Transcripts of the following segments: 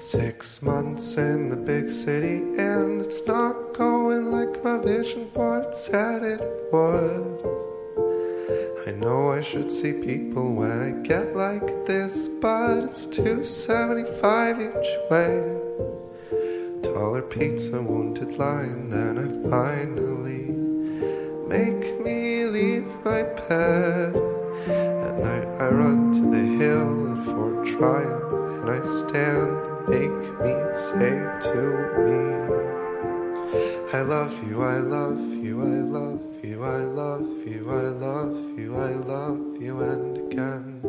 Six months in the big city, and it's not going like my vision board said it would. I know I should see people when I get like this, but it's 275 each way. Taller pizza, wounded lion, then I finally make me leave my bed. At night I run to the hill at Fort Tryon, and I stand and make me say to me, I love you, I love you, I love you, I love you, I love you, I love you, and again.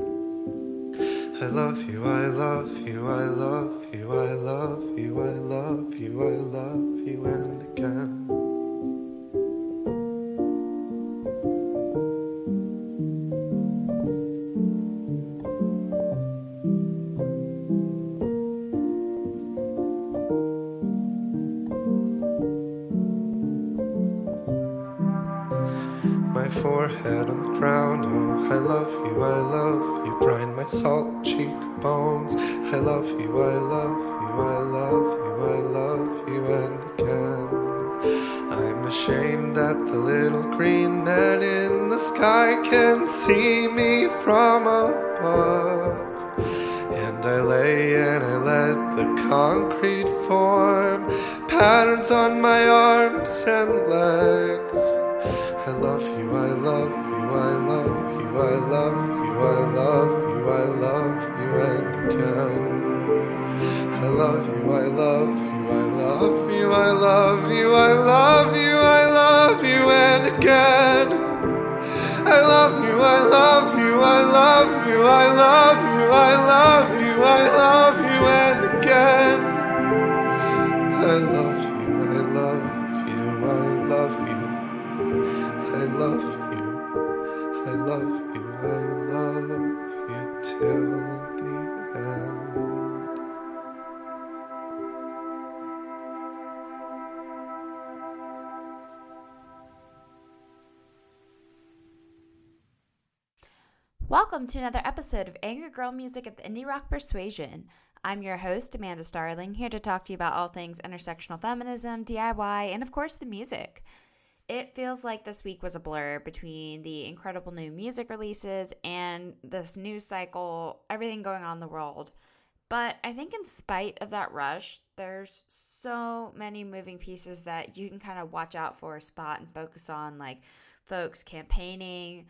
I love you, I love you, I love you, I love you, I love you, I love you, and again. You, I Welcome to another episode of Angry Girl Music of the Indie Rock Persuasion. I'm your host, Amanda Starling, here to talk to you about all things intersectional feminism, DIY, and of course the music. It feels like this week was a blur between the incredible new music releases and this news cycle, everything going on in the world. But I think, in spite of that rush, there's so many moving pieces that you can kind of watch out for, a spot, and focus on, like folks campaigning,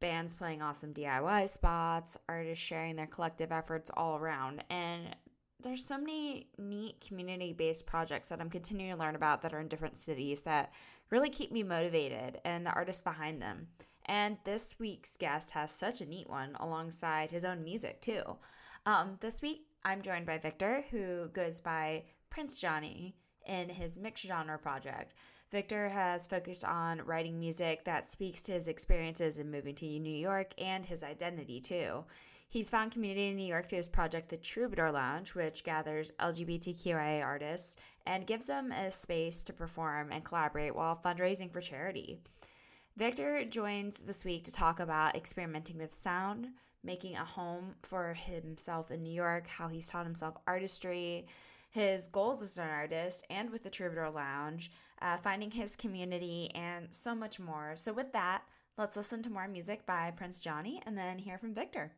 bands playing awesome DIY spots, artists sharing their collective efforts all around. And there's so many neat community based projects that I'm continuing to learn about that are in different cities that really keep me motivated and the artists behind them. And this week's guest has such a neat one alongside his own music, too. Um, this week, I'm joined by Victor, who goes by Prince Johnny in his mixed genre project. Victor has focused on writing music that speaks to his experiences in moving to New York and his identity, too. He's found community in New York through his project, The Troubadour Lounge, which gathers LGBTQIA artists and gives them a space to perform and collaborate while fundraising for charity. Victor joins this week to talk about experimenting with sound, making a home for himself in New York, how he's taught himself artistry, his goals as an artist, and with the Troubadour Lounge, uh, finding his community, and so much more. So, with that, let's listen to more music by Prince Johnny and then hear from Victor.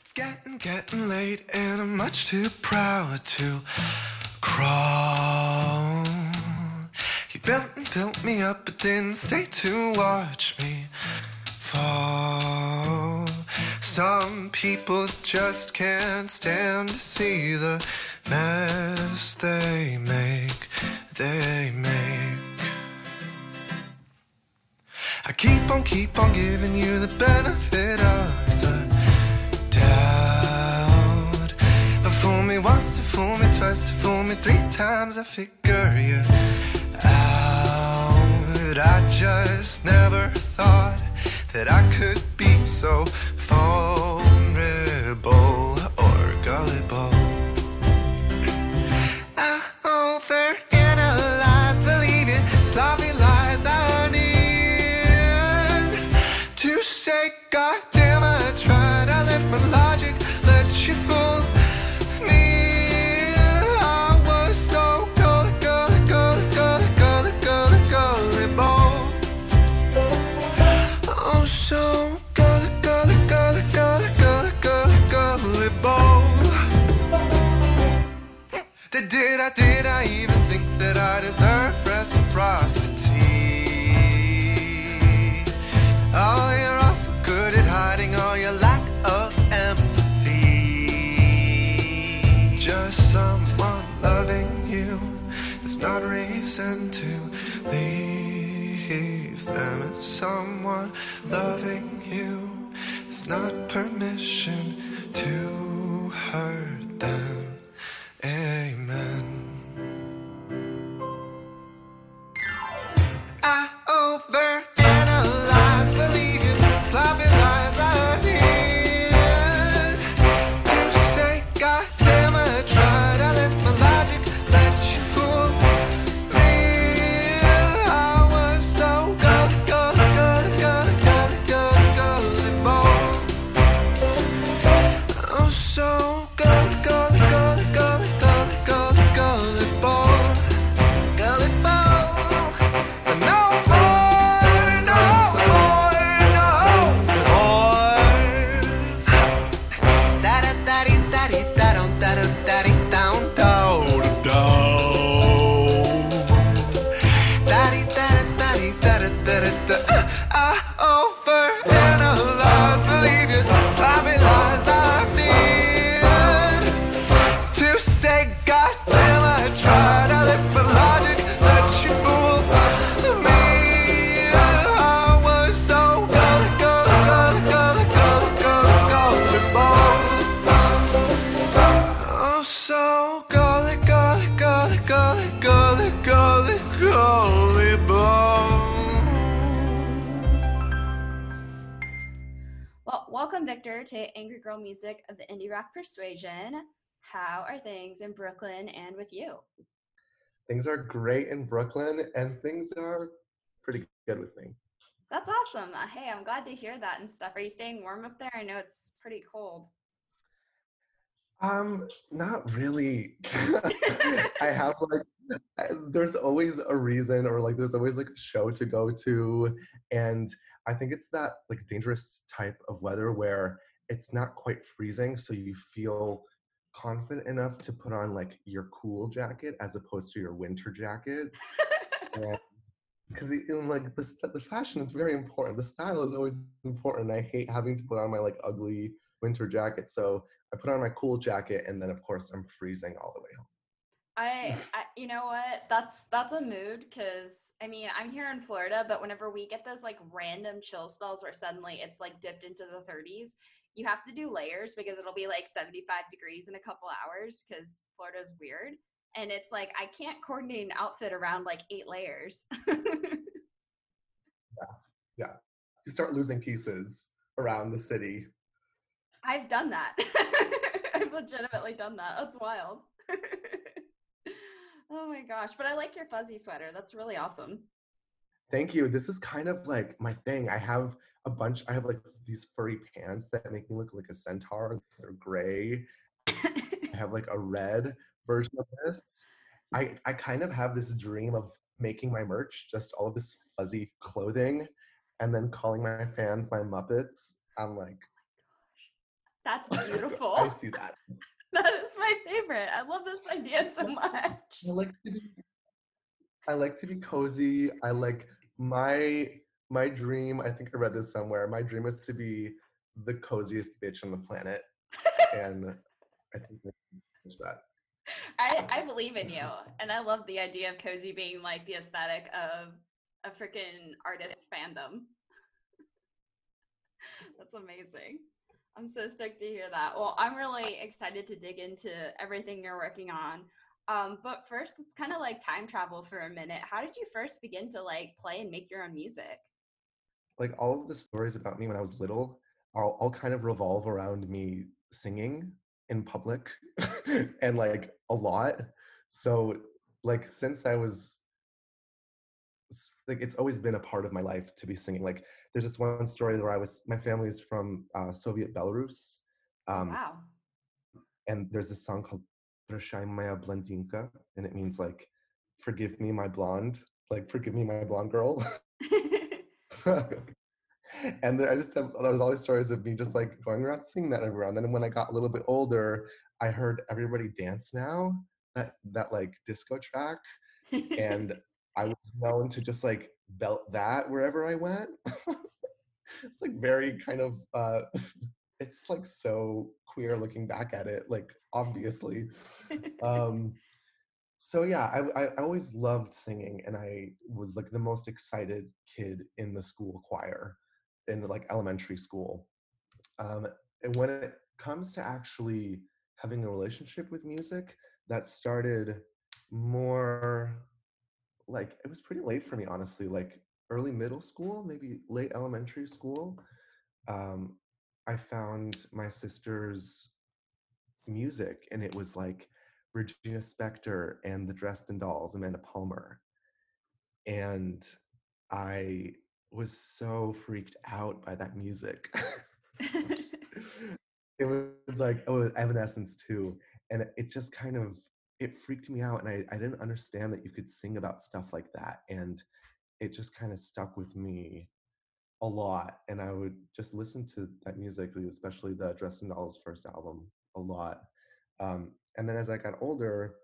It's getting, getting late, and I'm much too proud to crawl. You built and built me up, but didn't stay to watch me fall. Some people just can't stand to see the mess they make, they make. I keep on, keep on giving you the benefit of the doubt. But fool me once, to fool me twice, to fool me three times, I figure you out. I just never thought that I could be so vulnerable or gullible. I overanalyze, sloppy lies I need to Girl Music of the Indie Rock Persuasion. How are things in Brooklyn and with you? Things are great in Brooklyn, and things are pretty good with me. That's awesome. Uh, Hey, I'm glad to hear that and stuff. Are you staying warm up there? I know it's pretty cold. Um, not really. I have like, there's always a reason, or like, there's always like a show to go to, and I think it's that like dangerous type of weather where it's not quite freezing, so you feel confident enough to put on like your cool jacket as opposed to your winter jacket. Because like the the fashion is very important. The style is always important. I hate having to put on my like ugly winter jacket, so I put on my cool jacket, and then of course I'm freezing all the way home. I, I, you know what? That's that's a mood because I mean I'm here in Florida, but whenever we get those like random chill spells where suddenly it's like dipped into the 30s, you have to do layers because it'll be like 75 degrees in a couple hours because Florida's weird, and it's like I can't coordinate an outfit around like eight layers. Yeah. Yeah. You start losing pieces around the city. I've done that. I've legitimately done that. That's wild. oh my gosh! But I like your fuzzy sweater. That's really awesome. Thank you. This is kind of like my thing. I have a bunch. I have like these furry pants that make me look like a centaur. They're gray. I have like a red version of this. I I kind of have this dream of making my merch, just all of this fuzzy clothing, and then calling my fans my Muppets. I'm oh like, That's beautiful. I see that. that is my favorite. I love this idea so much. I like to be I like to be cozy. I like my my dream, I think I read this somewhere. My dream is to be the coziest bitch on the planet. And I think I can finish that. I, um, I believe in you. And I love the idea of cozy being like the aesthetic of a freaking artist fandom. That's amazing. I'm so stoked to hear that. Well, I'm really excited to dig into everything you're working on. Um, but first, it's kind of like time travel for a minute. How did you first begin to like play and make your own music? Like all of the stories about me when I was little all, all kind of revolve around me singing in public and like a lot. So like since I was like it's always been a part of my life to be singing. Like there's this one story where I was my family is from uh, Soviet Belarus, um, wow. and there's this song called Prashai Maya Blandinka, and it means like, forgive me, my blonde, like, forgive me, my blonde girl. and then I just have, there's all these stories of me just like going around singing that everywhere. And then when I got a little bit older, I heard everybody dance now, that, that like disco track. and I was known to just like belt that wherever I went. it's like very kind of, uh, it's like so queer looking back at it, like obviously. Um so yeah, I, I always loved singing, and I was like the most excited kid in the school choir, in like elementary school. Um, and when it comes to actually having a relationship with music, that started more like it was pretty late for me, honestly. Like early middle school, maybe late elementary school. Um, I found my sister's music, and it was like Regina Spektor and the Dresden Dolls, Amanda Palmer. And I was so freaked out by that music. it was like, oh, Evanescence too. And it just kind of, it freaked me out. And I, I didn't understand that you could sing about stuff like that. And it just kind of stuck with me a lot. And I would just listen to that music, especially the Dresden Dolls first album, a lot. Um, and then as I got older,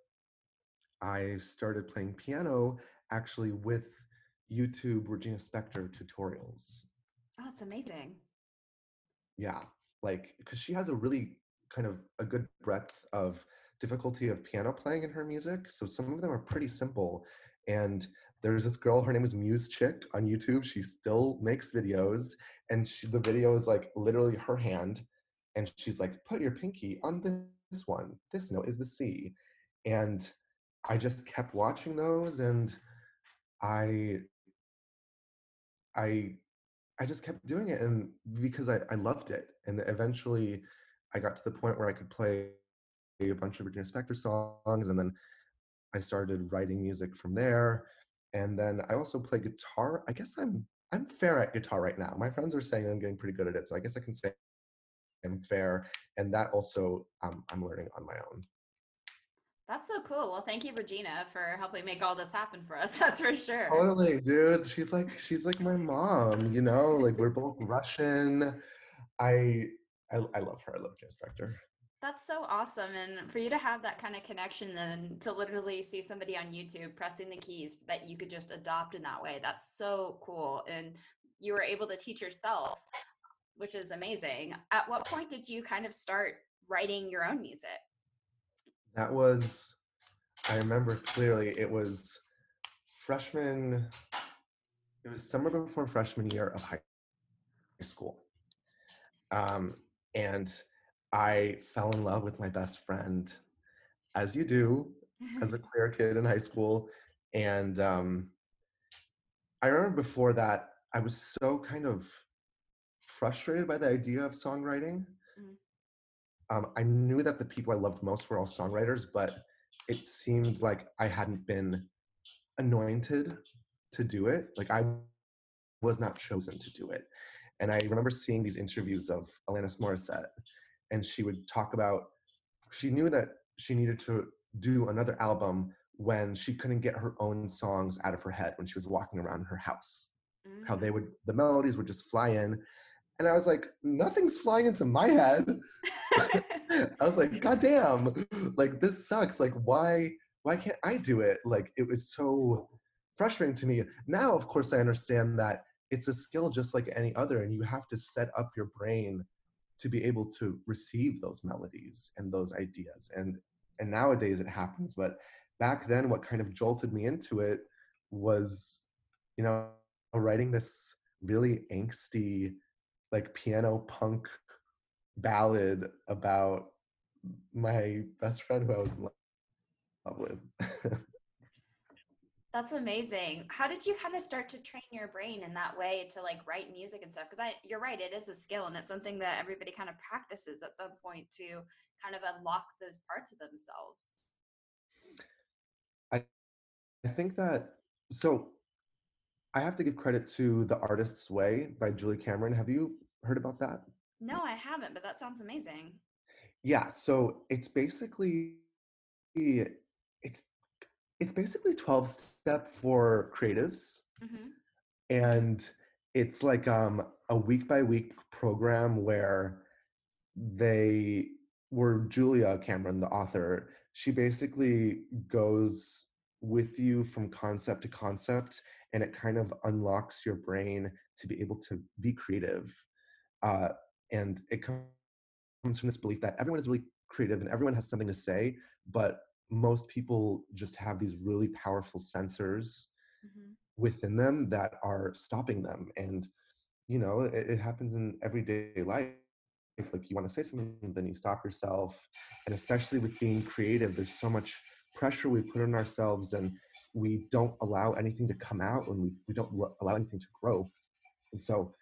I started playing piano actually with YouTube Regina Spektor tutorials. Oh, it's amazing. Yeah, like because she has a really kind of a good breadth of difficulty of piano playing in her music. So some of them are pretty simple. And there's this girl, her name is Muse Chick on YouTube. She still makes videos, and she, the video is like literally her hand, and she's like, "Put your pinky on this one. This note is the C," and I just kept watching those, and I I I just kept doing it and because I, I loved it. And eventually I got to the point where I could play a bunch of Regina Spektor songs and then I started writing music from there. And then I also play guitar. I guess I'm I'm fair at guitar right now. My friends are saying I'm getting pretty good at it. So I guess I can say I'm fair. And that also um, I'm learning on my own. That's so cool. Well, thank you, Regina, for helping make all this happen for us. That's for sure. Totally, dude. She's like she's like my mom, you know? Like we're both Russian. I I, I love her. I love Jess Spector. That's so awesome. And for you to have that kind of connection then to literally see somebody on YouTube pressing the keys that you could just adopt in that way, that's so cool. And you were able to teach yourself, which is amazing. At what point did you kind of start writing your own music? That was, I remember clearly, it was freshman, it was summer before freshman year of high school. Um, and I fell in love with my best friend, as you do as a queer kid in high school. And um, I remember before that, I was so kind of frustrated by the idea of songwriting um, I knew that the people I loved most were all songwriters, but it seemed like I hadn't been anointed to do it. Like I was not chosen to do it. And I remember seeing these interviews of Alanis Morissette, and she would talk about she knew that she needed to do another album when she couldn't get her own songs out of her head when she was walking around her house. Mm-hmm. How they mm. would the melodies would just fly in and I was like, nothing's flying into my head. I was like, God damn, like this sucks. Like, why, why can't I do it? Like, it was so frustrating to me. Now, of course, I understand that it's a skill just like any other, and you have to set up your brain to be able to receive those melodies and those ideas. And and nowadays it happens, but back then, what kind of jolted me into it was, you know, writing this really angsty like piano punk ballad about my best friend who I was in love with. That's amazing. How did you kind of start to train your brain in that way to like write music and stuff? Because I, you're right, it is a skill and it's something that everybody kind of practices at some point to kind of unlock those parts of themselves. I, I think that so. I have to give credit to The Artist's Way by Julie Cameron. Have you heard about that? No, I haven't, but that sounds amazing. Yeah, so it's basically it's it's basically 12 step for creatives. Mm-hmm. And it's like um a week by week program where they were Julia Cameron, the author, she basically goes with you from concept to concept and it kind of unlocks your brain to be able to be creative uh, and it comes from this belief that everyone is really creative and everyone has something to say, but most people just have these really powerful censors Mm-hmm. within them that are stopping them and you know it, it happens in everyday life like you want to say something then you stop yourself and especially with being creative there's so much pressure we put on ourselves and we don't allow anything to come out and we, we don't lo- allow anything to grow and so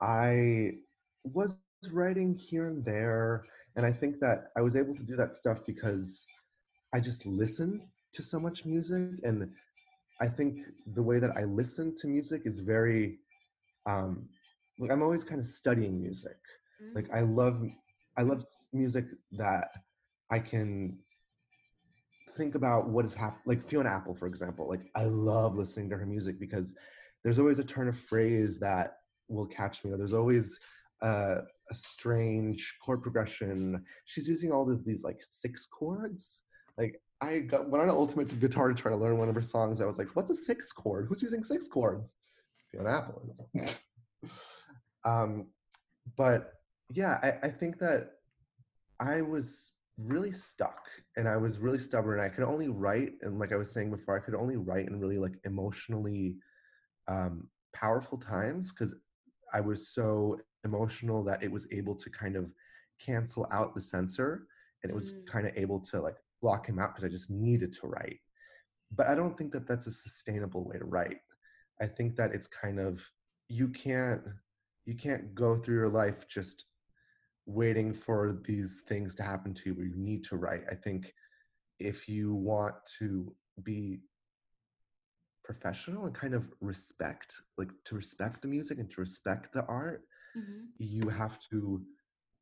i was writing here and there and i think that i was able to do that stuff because i just listened to so much music and I think the way that I listen to music is very um like I'm always kind of studying music. Like I love I love music that I can think about what is happening like Fiona Apple for example. Like I love listening to her music because there's always a turn of phrase that will catch me there's always uh, a strange chord progression. She's using all of these like six chords. Like I got went on an ultimate guitar to try to learn one of her songs. I was like, what's a six chord? Who's using six chords? Fiona Apple is. um, but yeah, I, I think that I was really stuck and I was really stubborn. I could only write, and like I was saying before, I could only write in really like emotionally um, powerful times because I was so emotional that it was able to kind of cancel out the censor and it was Mm. kind of able to like block him out because I just needed to write. But I don't think that that's a sustainable way to write. I think that it's kind of you can't you can't go through your life just waiting for these things to happen to you where you need to write. I think if you want to be professional and kind of respect like to respect the music and to respect the art Mm-hmm. you have to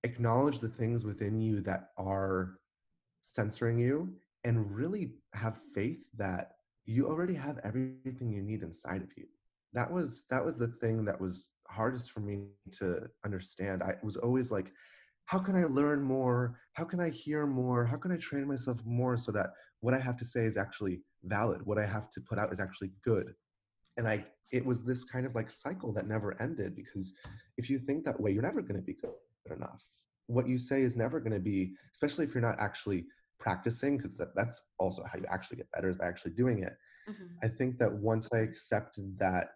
acknowledge the things within you that are censoring you and really have faith that you already have everything you need inside of you that was that was the thing that was hardest for me to understand. I was always like how can i learn more? How can i hear more? How can i train myself more so that what i have to say is actually valid? What i have to put out is actually good. And i it was this kind of like cycle that never ended because if you think that way you're never going to be good enough. What you say is never going to be especially if you're not actually practicing because that, that's also how you actually get better is by actually doing it. Mm-hmm. i think that once i accepted that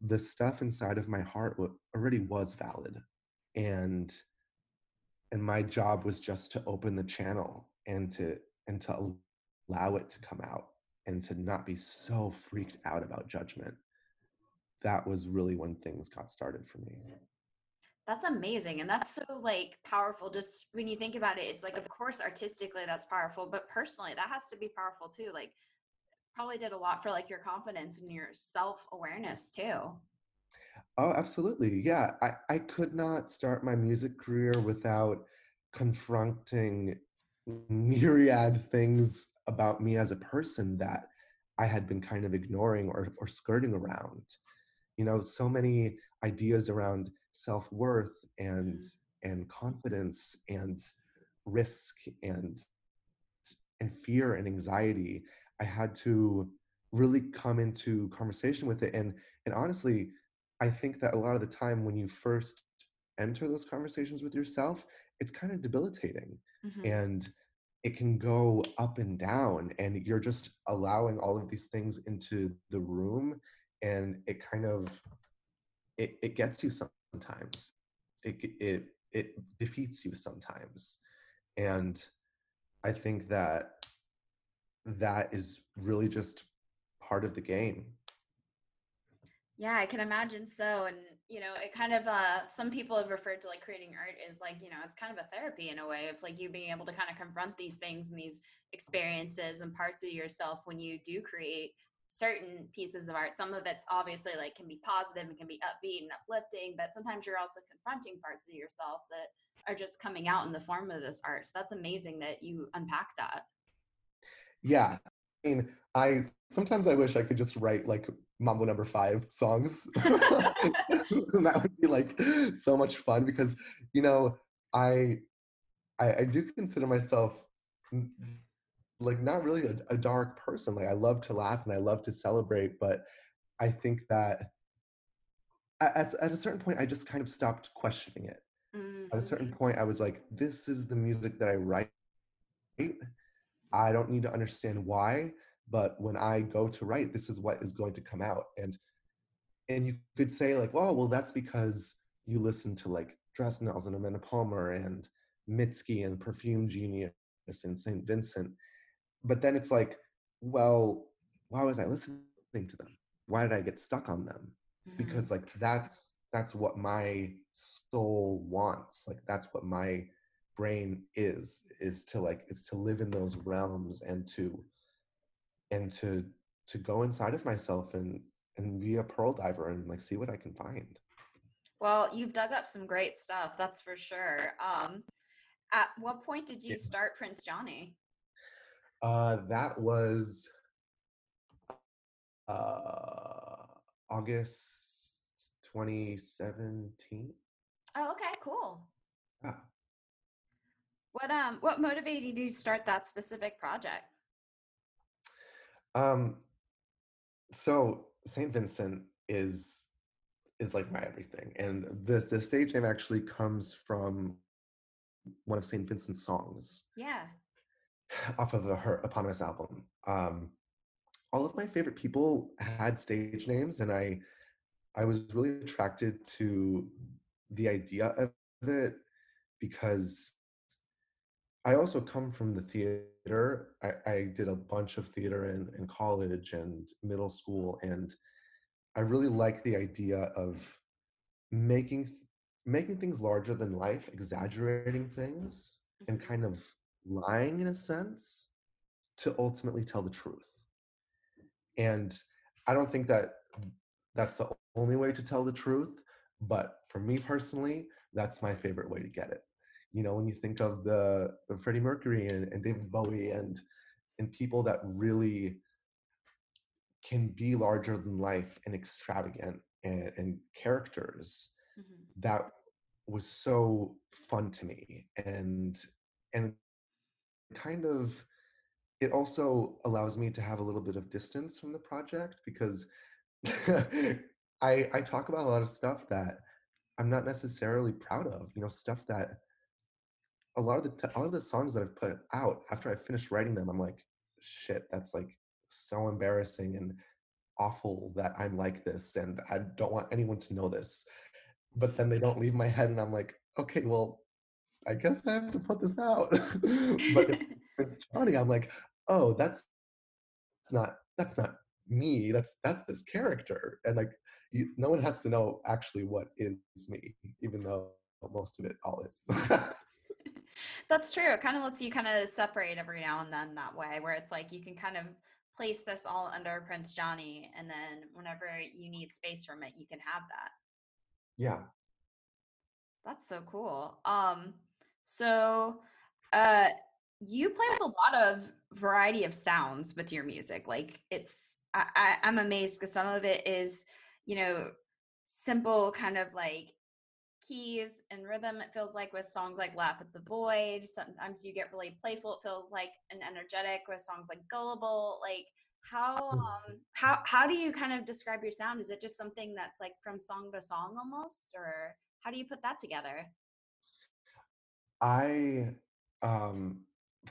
the stuff inside of my heart already was valid and and my job was just to open the channel and to and to allow it to come out and to not be so freaked out about judgment that was really when things got started for me That's amazing. And that's so like powerful. Just when you think about it, it's like, of course, artistically that's powerful, but personally, that has to be powerful too. Like, probably did a lot for like your confidence and your self awareness too. Oh, absolutely. Yeah. I, I could not start my music career without confronting myriad things about me as a person that I had been kind of ignoring or, or skirting around. You know, so many ideas around self worth and mm. and confidence and risk and and fear and anxiety. I had to really come into conversation with it. And and honestly, I think that a lot of the time when you first enter those conversations with yourself, it's kind of debilitating Mhm. and it can go up and down and you're just allowing all of these things into the room and it kind of it, it gets you sometimes it it it defeats you sometimes and i think that that is really just part of the game Yeah, I can imagine so. And, you know, it kind of, uh, some people have referred to like creating art is like, you know, it's kind of a therapy in a way of like you being able to kind of confront these things and these experiences and parts of yourself when you do create certain pieces of art. Some of it's obviously like can be positive and can be upbeat and uplifting, but sometimes you're also confronting parts of yourself that are just coming out in the form of this art. So that's amazing that you unpack that. Yeah i mean i sometimes i wish i could just write like mambo number five songs. That would be like so much fun because you know i i, I do consider myself like not really a, a dark person like i love to laugh and i love to celebrate but i think that at, at a certain point i just kind of stopped questioning it. At a certain Mhm. point i was like this is the music that i write I don't need to understand why, but when I go to write, this is what is going to come out. And and you could say like, well, well, that's because you listen to like Dresden Dolls and Amanda Palmer and Mitski and Perfume Genius and St. Vincent. But then it's like, well, why was I listening to them? Why did I get stuck on them? It's Mhm. because like that's that's what my soul wants. Like that's what my brain is is to like it's to live in those realms and to and to to go inside of myself and and be a pearl diver and like see what I can find. Well, you've dug up some great stuff, that's for sure. Um, at what point did you start Prince Johnny? Uh, that was uh, August 2017. Oh, okay, cool. Yeah. What um what motivated you to start that specific project? Um, so St. Vincent is is like my everything, and the the stage name actually comes from one of St. Vincent's songs Yeah. off of a, her eponymous album. Um, all of my favorite people had stage names, and I I was really attracted to the idea of it because I also come from the theater. I, I did a bunch of theater in, in college and middle school, and I really like the idea of making making things larger than life, exaggerating things, and Mhm. kind of lying in a sense to ultimately tell the truth. And I don't think that that's the only way to tell the truth, but for me personally, that's my favorite way to get it. You know, when you think of the, the Freddie Mercury and, and David Bowie and and people that really can be larger than life and extravagant and, and characters, Mhm. that was so fun to me. And and kind of it also allows me to have a little bit of distance from the project because I I talk about a lot of stuff that I'm not necessarily proud of. You know, stuff that a lot of the t- a lot of the songs that I've put out after I finished writing them, I'm like, shit, that's like so embarrassing and awful that I'm like this, and I don't want anyone to know this. But then they don't leave my head, and I'm like, okay, well, I guess I have to put this out. but if it's Johnny, I'm like, oh, that's it's not that's not me that's that's this character and like you, no one has to know actually what is me even though most of it all is That's true. It kind of lets you kind of separate every now and then that way, where it's like you can kind of place this all under Prince Johnny, and then whenever you need space from it, you can have that. yeah That's so cool. Um, so uh you play with a lot of variety of sounds with your music. Like it's I, I I'm amazed because some of it is, you know, simple kind of like keys and rhythm it feels like with songs like laugh at the void. Sometimes you get really playful it feels like and energetic with songs like gullible. Like how Mm. um how how do you kind of describe your sound? Is it just something that's like from song to song almost or how do you put that together? I um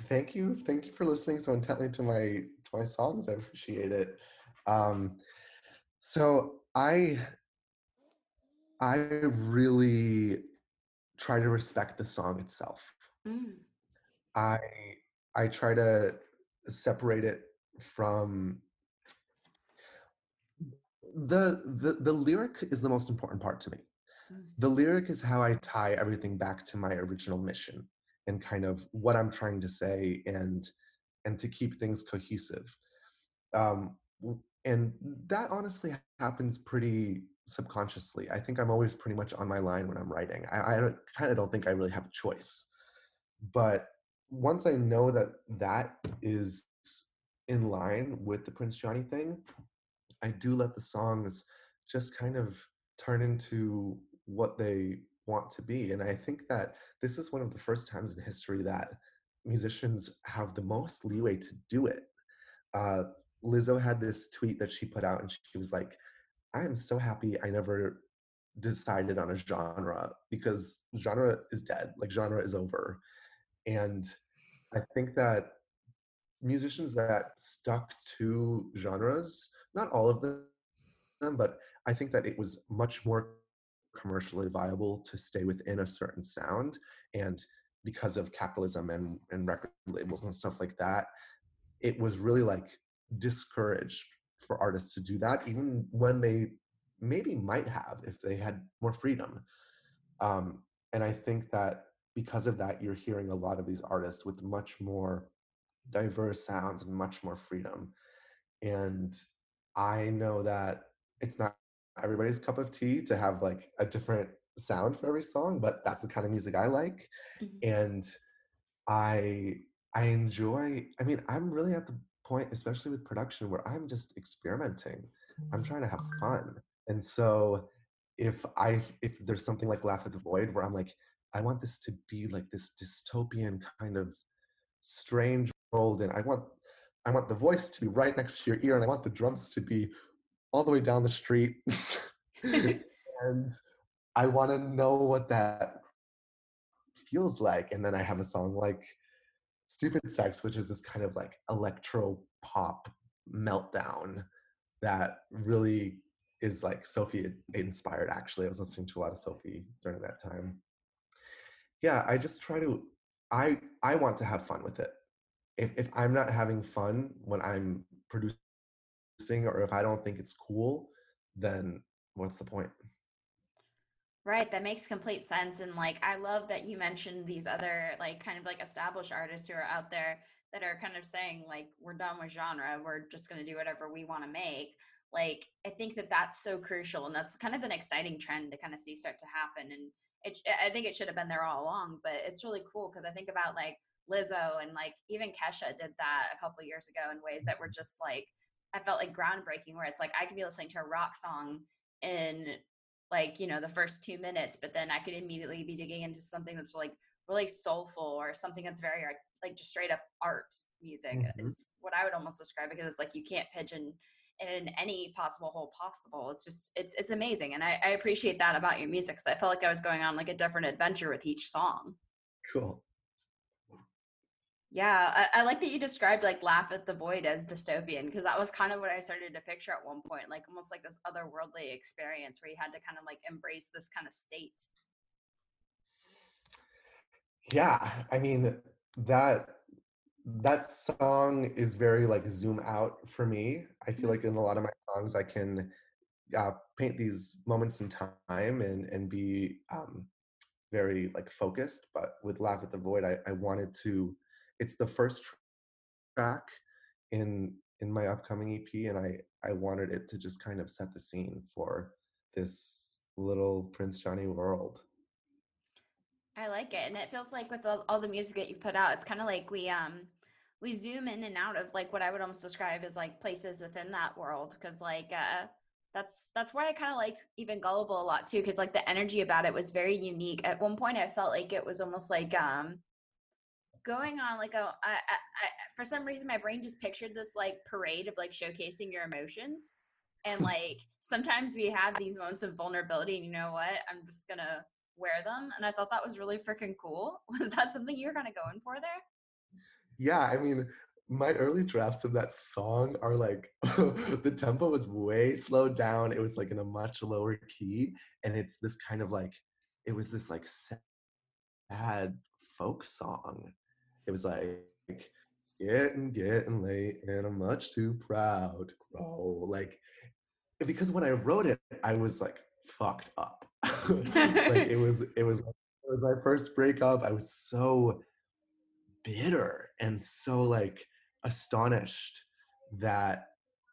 thank you thank you for listening so intently to my to my songs i appreciate it. Um so i i really try to respect the song itself Mm, I I try to separate it from the the the lyric is the most important part to me. mm, The lyric is how I tie everything back to my original mission and kind of what I'm trying to say and and to keep things cohesive. Um, and that honestly happens pretty subconsciously. I think I'm always pretty much on my line when I'm writing. I, I kind of don't think I really have a choice but once I know that that is in line with the Prince Johnny thing, I do let the songs just kind of turn into what they want to be. And I think that this is one of the first times in history that musicians have the most leeway to do it. Uh, Lizzo had this tweet that she put out, and she was like, I am so happy I never decided on a genre because genre is dead, like genre is over. And I think that musicians that stuck to genres, not all of them, but I think that it was much more commercially viable to stay within a certain sound. And because of capitalism and, and record labels and stuff like that, it was really like discouraged for artists to do that, even when they maybe might have if they had more freedom. Um, and I think that because of that, you're hearing a lot of these artists with much more diverse sounds and much more freedom. And I know that it's not everybody's cup of tea to have like a different sound for every song, but that's the kind of music I like. Mm-hmm. And I I enjoy, I mean, I'm really at the point, especially with production, where I'm just experimenting. I'm mm. trying to have fun. And so if I if there's something like Laugh at the Void where I'm like, I want this to be like this dystopian kind of strange world, and I want I want the voice to be right next to your ear, and I want the drums to be all the way down the street. and I want to know what that feels like. And then I have a song like Stupid Sex, which is this kind of like electro pop meltdown that really is like Sophie inspired actually. I was listening to a lot of Sophie during that time. Yeah, I just try to I I want to have fun with it. If if I'm not having fun when I'm producing or if I don't think it's cool, then what's the point? Right, that makes complete sense. And like, I love that you mentioned these other, like, kind of like established artists who are out there that are kind of saying, like, we're done with genre, we're just going to do whatever we want to make. Like, I think that that's so crucial. And that's kind of an exciting trend to kind of see start to happen. And it, I think it should have been there all along, but it's really cool because I think about like Lizzo and like even Kesha did that a couple years ago in ways that were just like, I felt like groundbreaking, where it's like I could be listening to a rock song in like you know the first two minutes but then i could immediately be digging into something that's like really soulful or something that's very like just straight up art music mm-hmm. is what i would almost describe because it's like you can't pigeon in any possible hole possible. It's just it's it's amazing and i, I appreciate that about your music because i felt like i was going on like a different adventure with each song. Cool yeah, I, I, like that you described like Laugh at the Void as dystopian because that was kind of what I started to picture at one point, like almost like this otherworldly experience where you had to kind of like embrace this kind of state. Yeah, I mean that that song is very like zoom out for me. I feel mm-hmm. like in a lot of my songs I can uh, paint these moments in time and and be um, very like focused. But with Laugh at the Void, I, I wanted to it's the first track in in my upcoming EP, and I I wanted it to just kind of set the scene for this little Prince Johnny world. I like it, and it feels like with all, all the music that you put out, it's kind of like we um we zoom in and out of like what I would almost describe as like places within that world because like uh that's that's why I kind of liked even gullible a lot too because like the energy about it was very unique. At one point, I felt like it was almost like um going on like a I, I, I, for some reason my brain just pictured this like parade of like showcasing your emotions. And hmm. like sometimes we have these moments of vulnerability and you know what? I'm just gonna wear them. And i thought that was really freaking cool. Was that something you were kind of going for there? Yeah i mean my early drafts of that song are like the tempo was way slowed down. It was like in a much lower key. And it's this kind of like it was this like sad folk song it was like it's getting getting late and i'm much too proud. To grow like because when i wrote it i was like fucked up. Like it was it was it was my first breakup. I was so bitter and so like astonished that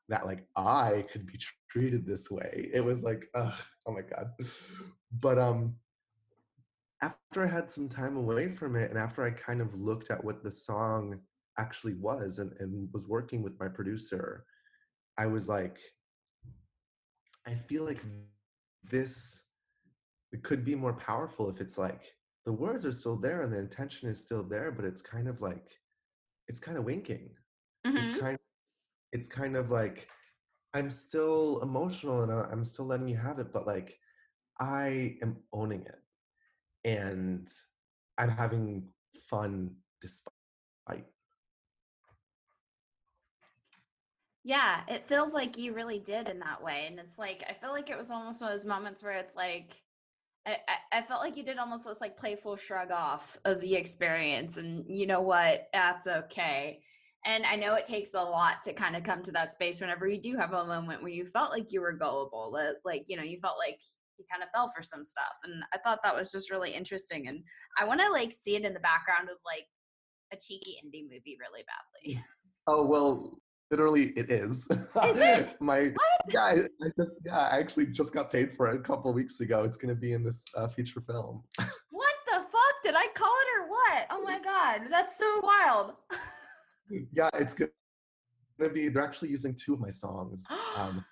that like i could be treated this way. It was like oh my god. But um after I had some time away from it and after I kind of looked at what the song actually was and, and was working with my producer, I was like, I feel like this it could be more powerful if it's like the words are still there and the intention is still there, but it's kind of like it's kind of winking. Mm-hmm. It's kind it's kind of like I'm still emotional and I'm still letting you have it, but like I am owning it and I'm having fun despite. Yeah, it feels like you really did in that way. And it's like, I feel like it was almost one of those moments where it's like, I, I, felt like you did almost this like playful shrug off of the experience. And you know what? That's okay. And I know it takes a lot to kind of come to that space whenever you do have a moment where you felt like you were gullible, like, you know, you felt like you kind of fell for some stuff. And I thought that was just really interesting. And I want to like see it in the background of like a cheeky indie movie really badly. Oh, well, literally it is. Is it? My What? yeah, I, I just yeah, I actually just got paid for it a couple weeks ago. It's gonna be in this uh, feature film. What the fuck? Did I call it or what? Oh my god, that's so wild. yeah, it's gonna be. They're actually using two of my songs, um,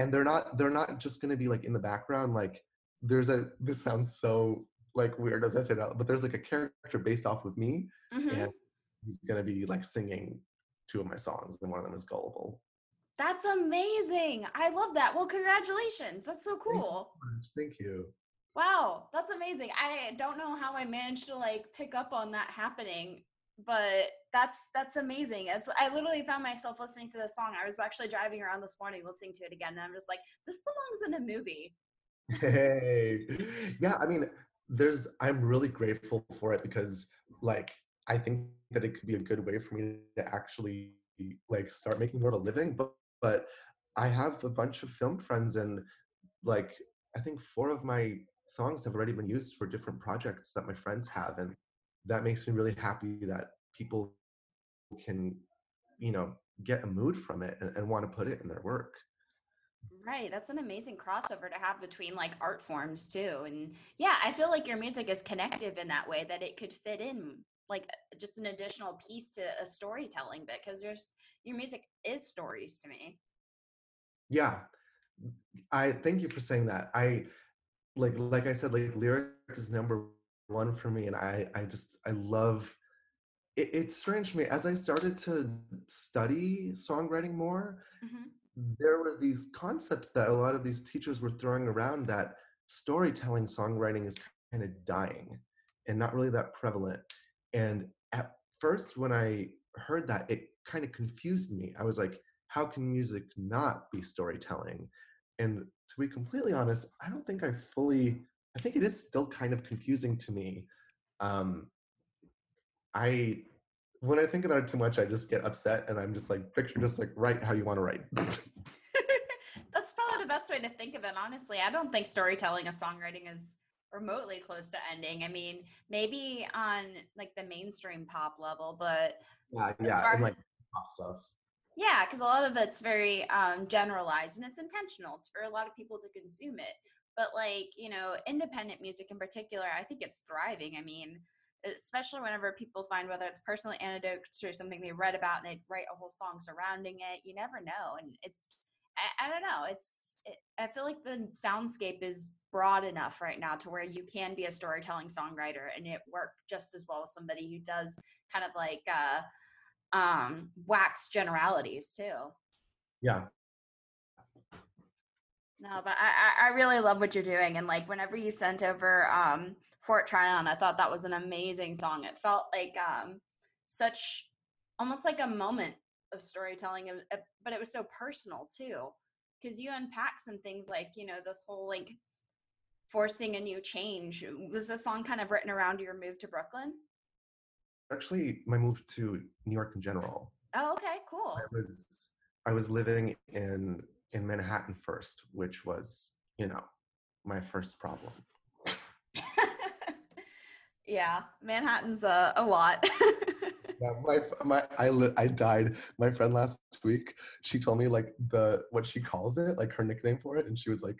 and they're not. They're not just gonna be like in the background. Like there's a. This sounds so like weird as I say that, but there's like a character based off of me, Mhm. and he's gonna be like singing two of my songs, and one of them is Gullible. That's amazing. I love that. Well, congratulations. That's so Thank you cool. Thank you. Wow, that's amazing. I don't know how I managed to like pick up on that happening, but that's that's amazing. It's I literally found myself listening to this song. I was actually driving around this morning listening to it again, and I'm just like, this belongs in a movie. Hey, yeah, I mean, there's, I'm really grateful for it because, like, I think that it could be a good way for me to actually, like, start making more of a living. But, but I have a bunch of film friends, and, like, I think four of my songs have already been used for different projects that my friends have. And that makes me really happy that people can, you know, get a mood from it and, and want to put it in their work. Right, that's an amazing crossover to have between like art forms too. And yeah, I feel like your music is connective in that way that it could fit in like just an additional piece to a storytelling bit because there's your music is stories to me. Yeah, I thank you for saying that. I like like I said, like lyric is number one for me, and I I just I love. It, it's strange to me as I started to study songwriting more. hmm There were these concepts that a lot of these teachers were throwing around that storytelling songwriting is kind of dying and not really that prevalent. And at first, when I heard that, it kind of confused me. I was like, how can music not be storytelling? And to be completely honest, I don't think I fully, I think it is still kind of confusing to me. Um, I, when I think about it too much, I just get upset and I'm just like, picture just like, write how you want to write. That's probably the best way to think of it, honestly. I don't think storytelling of songwriting is remotely close to ending. I mean, maybe on like the mainstream pop level, but yeah, yeah, and like pop stuff. Yeah, because a lot of it's very um, generalized and it's intentional. It's for a lot of people to consume it. But like, you know, independent music in particular, I think it's thriving. I mean, especially whenever people find whether it's personal anecdotes or something they read about and they write a whole song surrounding it, you never know. And it's, I, I don't know, it's, it, I feel like the soundscape is broad enough right now to where you can be a storytelling songwriter and it work just as well as somebody who does kind of like, uh, um wax generalities too Yeah, no but I, I really love what you're doing and like whenever you sent over um fort tryon i thought that was an amazing song. It felt like um such almost like a moment of storytelling of- but it was so personal too because you unpack some things like you know this whole like forcing a new change. Was the song kind of written around your move to brooklyn? Actually, my move to New York in general. oh okay cool. I was I was living in in Manhattan first, which was you know my first problem. yeah, Manhattan's a, a lot. Yeah, my my I li- I died. My friend last week, she told me like the what she calls it, like her nickname for it, and she was like,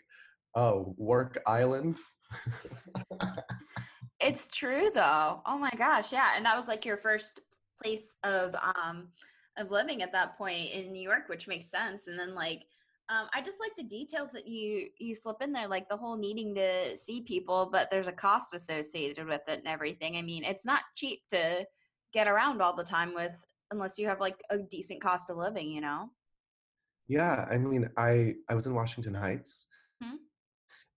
"Oh, Work Island." it's true though. Oh my gosh, yeah. And that was like your first place of um of living at that point in New York, which makes sense. And then like um I just like the details that you you slip in there, like the whole needing to see people, but there's a cost associated with it and everything. I mean, it's not cheap to get around all the time with unless you have like a decent cost of living, you know? Yeah, I mean, I I was in Washington Heights, Hmm?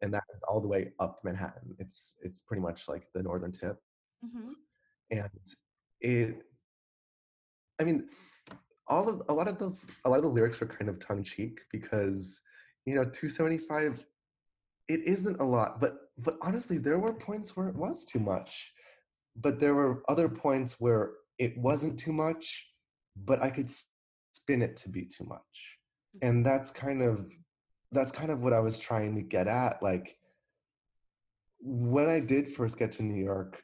and that is all the way up Manhattan. It's it's pretty much like the northern tip, Mm-hmm. and it. I mean, all of a lot of those a lot of the lyrics are kind of tongue cheek because you know 275 it isn't a lot but but honestly there were points where it was too much but there were other points where it wasn't too much but i could spin it to be too much. Mm-hmm. And that's kind of that's kind of what i was trying to get at like when i did first get to new york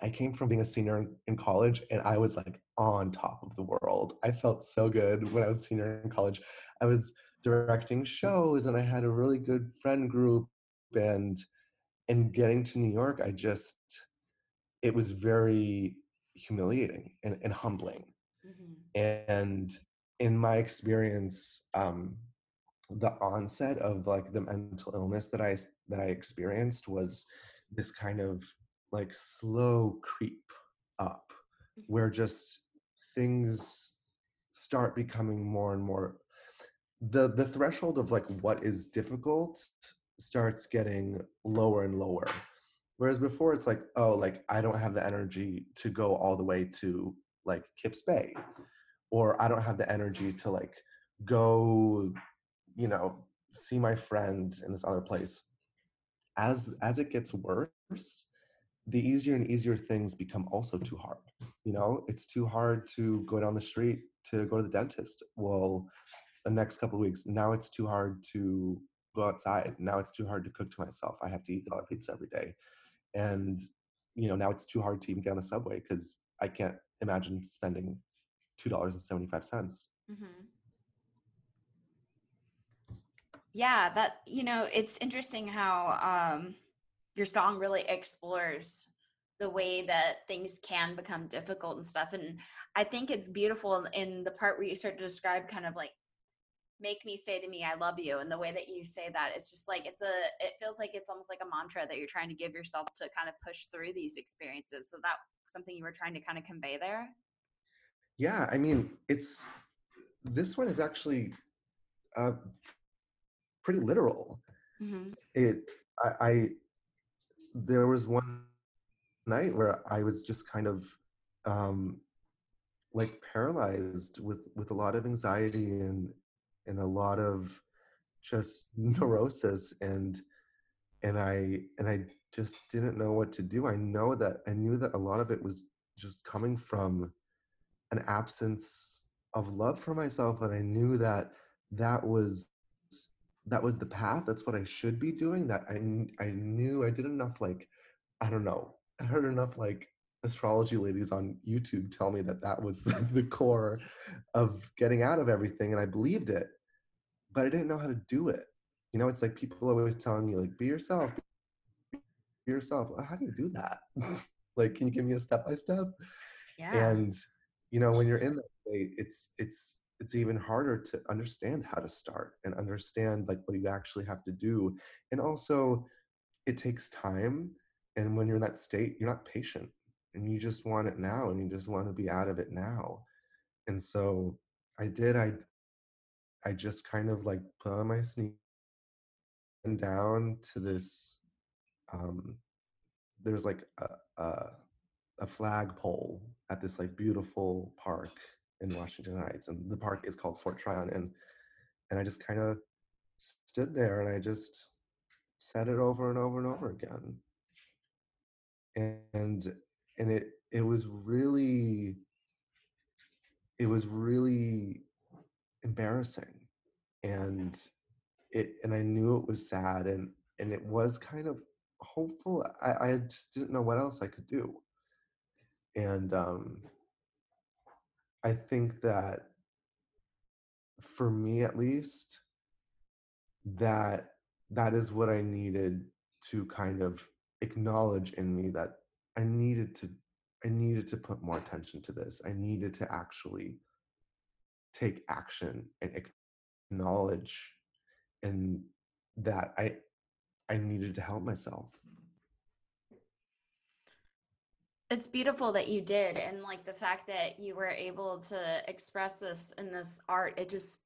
i came from being a senior in college and i was like on top of the world i felt so good when i was senior in college i was directing shows and i had a really good friend group and and getting to new york i just it was very humiliating and, and humbling mm-hmm. and in my experience um, the onset of like the mental illness that i that i experienced was this kind of like slow creep up mm-hmm. where just things start becoming more and more the the threshold of like what is difficult starts getting lower and lower. Whereas before it's like oh like i don't have the energy to go all the way to like kips bay or i don't have the energy to like go you know see my friend in this other place. As as it gets worse the easier and easier things become also too hard you know? It's too hard to go down the street to go to the dentist. Well the next couple of weeks now it's too hard to go outside. Now it's too hard to cook to myself. I have to eat a lot of pizza every day. And you know now it's too hard to even get on the subway because i can't imagine spending two dollars and 75 cents. Mm-hmm. yeah that you know it's interesting how um your song really explores the way that things can become difficult and stuff and i think it's beautiful in the part where you start to describe kind of like make me say to me i love you and the way that you say that it's just like it's a it feels like it's almost like a mantra that you're trying to give yourself to kind of push through these experiences. So that something you were trying to kind of convey there? Yeah i mean it's this one is actually uh pretty literal. Mm-hmm. it I, I there was one night where i was just kind of um like paralyzed with with a lot of anxiety and and a lot of just neurosis and and i and i just didn't know what to do. I know that i knew that a lot of it was just coming from an absence of love for myself and i knew that that was that was the path that's what i should be doing that i i knew i did enough like i don't know i heard enough like astrology ladies on YouTube tell me that that was the core of getting out of everything, and I believed it, but I didn't know how to do it. You know, it's like people always telling you like, "Be yourself, be yourself." How do you do that? like, can you give me a step by step? Yeah. And you know, when you're in that state, it's it's it's even harder to understand how to start and understand like what you actually have to do, and also it takes time. And when you're in that state, you're not patient and you just want it now and you just want to be out of it now and so i did i i just kind of like put on my sneakers and down to this um there's like a, a a flagpole at this like beautiful park in Washington Heights, and the park is called Fort Tryon, and and I just kind of stood there and I just said it over and over and over again, and and it it was really it was really embarrassing and it and i knew it was sad and and it was kind of hopeful i i just didn't know what else i could do. And um i think that for me at least that that is what i needed to kind of acknowledge in me that I needed to I needed to put more attention to this. I needed to actually take action and acknowledge and that I I needed to help myself. It's beautiful that you did and like the fact that you were able to express this in this art it just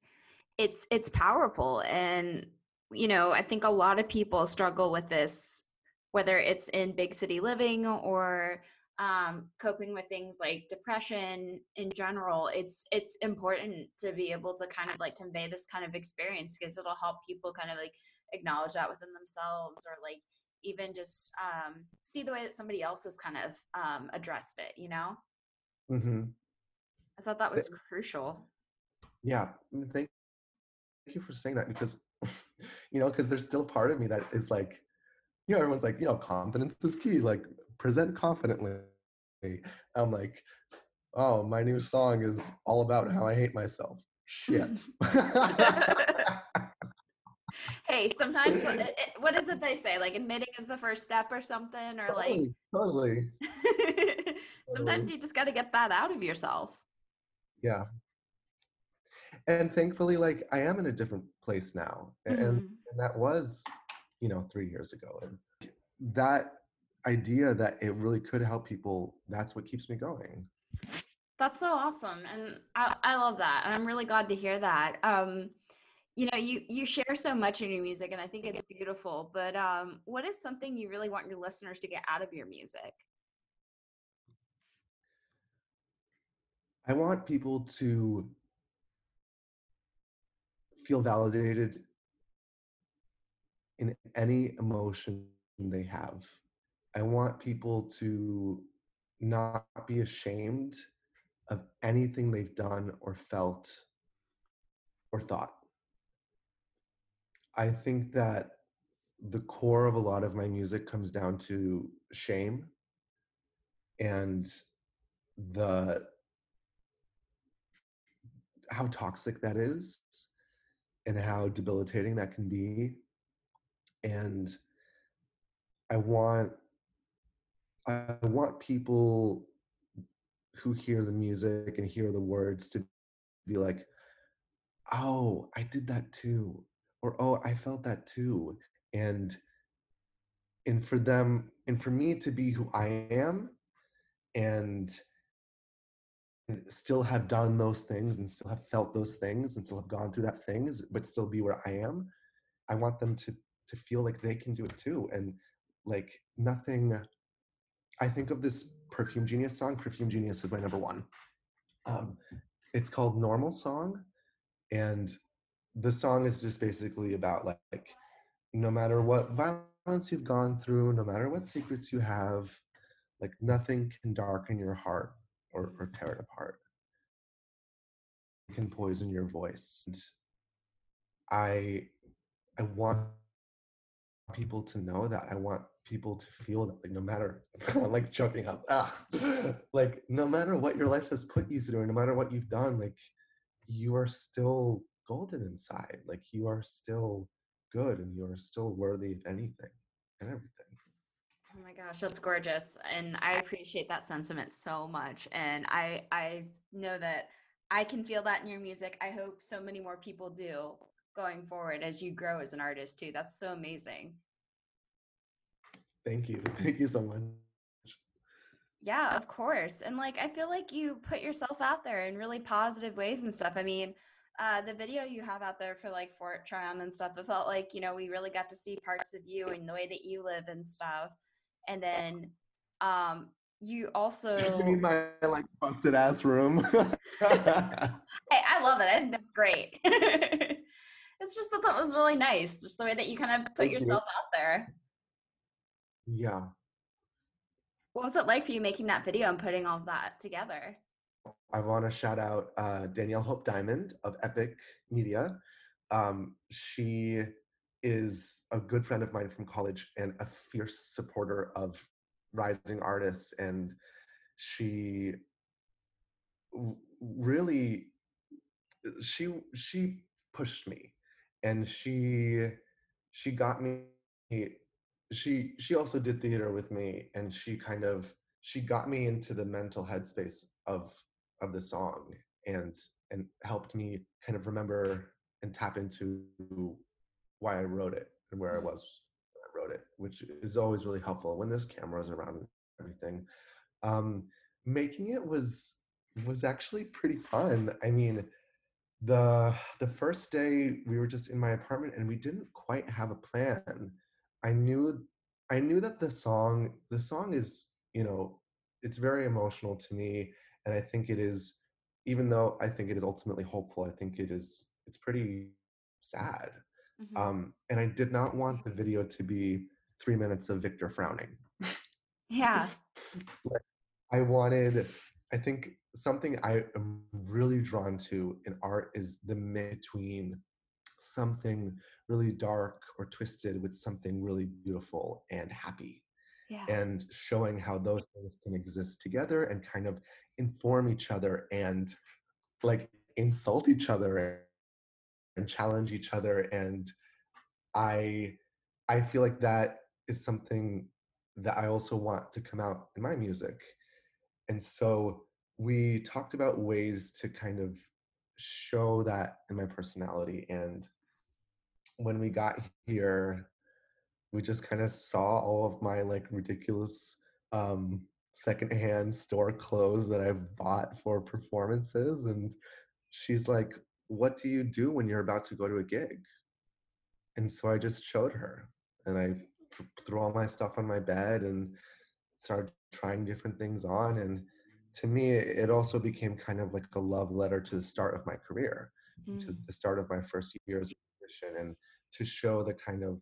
it's it's powerful and you know, I think a lot of people struggle with this whether it's in big city living or um, coping with things like depression in general, it's it's important to be able to kind of like convey this kind of experience because it'll help people kind of like acknowledge that within themselves or like even just um, see the way that somebody else has kind of um, addressed it. You know. Mm-hmm. I thought that was crucial. Yeah, mm, thank thank you for saying that because you know because there's still a part of me that is like you know everyone's like you know confidence is key like present confidently i'm like oh my new song is all about how i hate myself shit sometimes uh, it, what is it they say like admitting is the first step or something or like totally, totally. sometimes you just got to get that out of yourself yeah and thankfully like i am in a different place now and, mm-hmm. and that was you know three years ago and that idea that it really could help people that's what keeps me going that's so awesome and i, I love that and i'm really glad to hear that um you know you you share so much in your music and i think it's beautiful but um what is something you really want your listeners to get out of your music i want people to feel validated in any emotion they have. I want people to not be ashamed of anything they've done or felt or thought. I think that the core of a lot of my music comes down to shame and the how toxic that is and how debilitating that can be and i want i want people who hear the music and hear the words to be like oh i did that too or oh i felt that too and and for them and for me to be who i am and still have done those things and still have felt those things and still have gone through that things but still be where i am i want them to to feel like they can do it too and like nothing i think of this perfume genius song perfume genius is my number one. Um, it's called normal song and the song is just basically about like, like no matter what violence you've gone through no matter what secrets you have like nothing can darken your heart or, or tear it apart. It can poison your voice. And I I want people to know that. I want people to feel that like no matter like choking up like no matter what your life has put you through no matter what you've done like you are still golden inside like you are still good and you are still worthy of anything and everything Oh my gosh, that's gorgeous. And I appreciate that sentiment so much. And I I know that I can feel that in your music. I hope so many more people do going forward as you grow as an artist too. That's so amazing. Thank you. Thank you so much. Yeah, of course. And like I feel like you put yourself out there in really positive ways and stuff. I mean, uh, the video you have out there for like Fort Tryon and stuff, it felt like, you know, we really got to see parts of you and the way that you live and stuff. And then um you also you mean my like busted ass room? Hey i love it that's great. It's just that that was really nice just the way that you kind of put Thank yourself you. out there. Yeah. What was it like for you making that video and putting all that together i want to shout out uh, danielle hope diamond of epic media. Um, she is a good friend of mine from college and a fierce supporter of rising artists and she really she she pushed me and she she got me she she also did theater with me and she kind of she got me into the mental headspace of of the song and and helped me kind of remember and tap into why I wrote it and where I mm. was when I wrote it, which is always really helpful when there's cameras around and everything. Um, making it was was actually pretty fun. I mean, the the first day we were just in my apartment and we didn't quite have a plan. I knew I knew that the song the song is you know it's very emotional to me and i think it is even though i think it is ultimately hopeful i think it is it's pretty sad Mhm. um and i did not want the video to be three minutes of victor frowning yeah. I wanted, I think something I am really drawn to in art is the between something really dark or twisted with something really beautiful and happy Yeah. and showing how those things can exist together and kind of inform each other and like insult each other and challenge each other and i i feel like that is something that i also want to come out in my music and so we talked about ways to kind of show that in my personality and when we got here we just kind of saw all of my like ridiculous um secondhand store clothes that I've bought for performances and she's like what do you do when you're about to go to a gig and so I just showed her and I threw all my stuff on my bed and started trying different things on and to me it also became kind of like a love letter to the start of my career to Mm. the start of my first years of musician and to show the kind of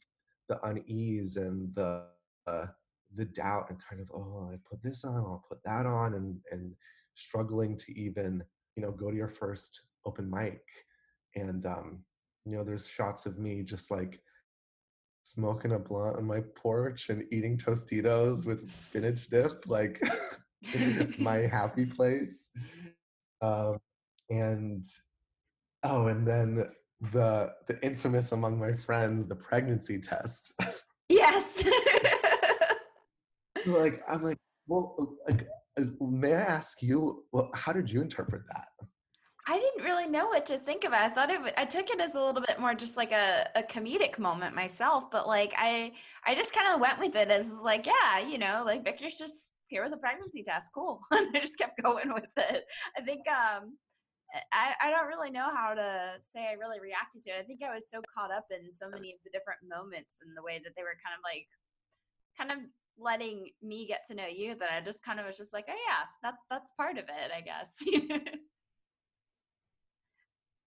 the unease and the uh, the doubt and kind of oh I put this on I'll put that on and and struggling to even you know go to your first open mic. And um you know there's shots of me just like smoking a blunt on my porch and eating tostitos with spinach dip like my happy place. Um and Oh, and then the the infamous among my friends, the pregnancy test. yes. like I'm like, well, like, may I ask you, well, how did you interpret that? I didn't really know what to think of it. I thought it. w- I took it as a little bit more just like a, a comedic moment myself, but like I I just kind of went with it as like yeah, you know, like Victor's just here with a pregnancy test, cool, and I just kept going with it. I think um I I don't really know how to say I really reacted to it. I think I was so caught up in so many of the different moments and the way that they were kind of like kind of letting me get to know you that I just kind of was just like, oh yeah, that that's part of it, I guess.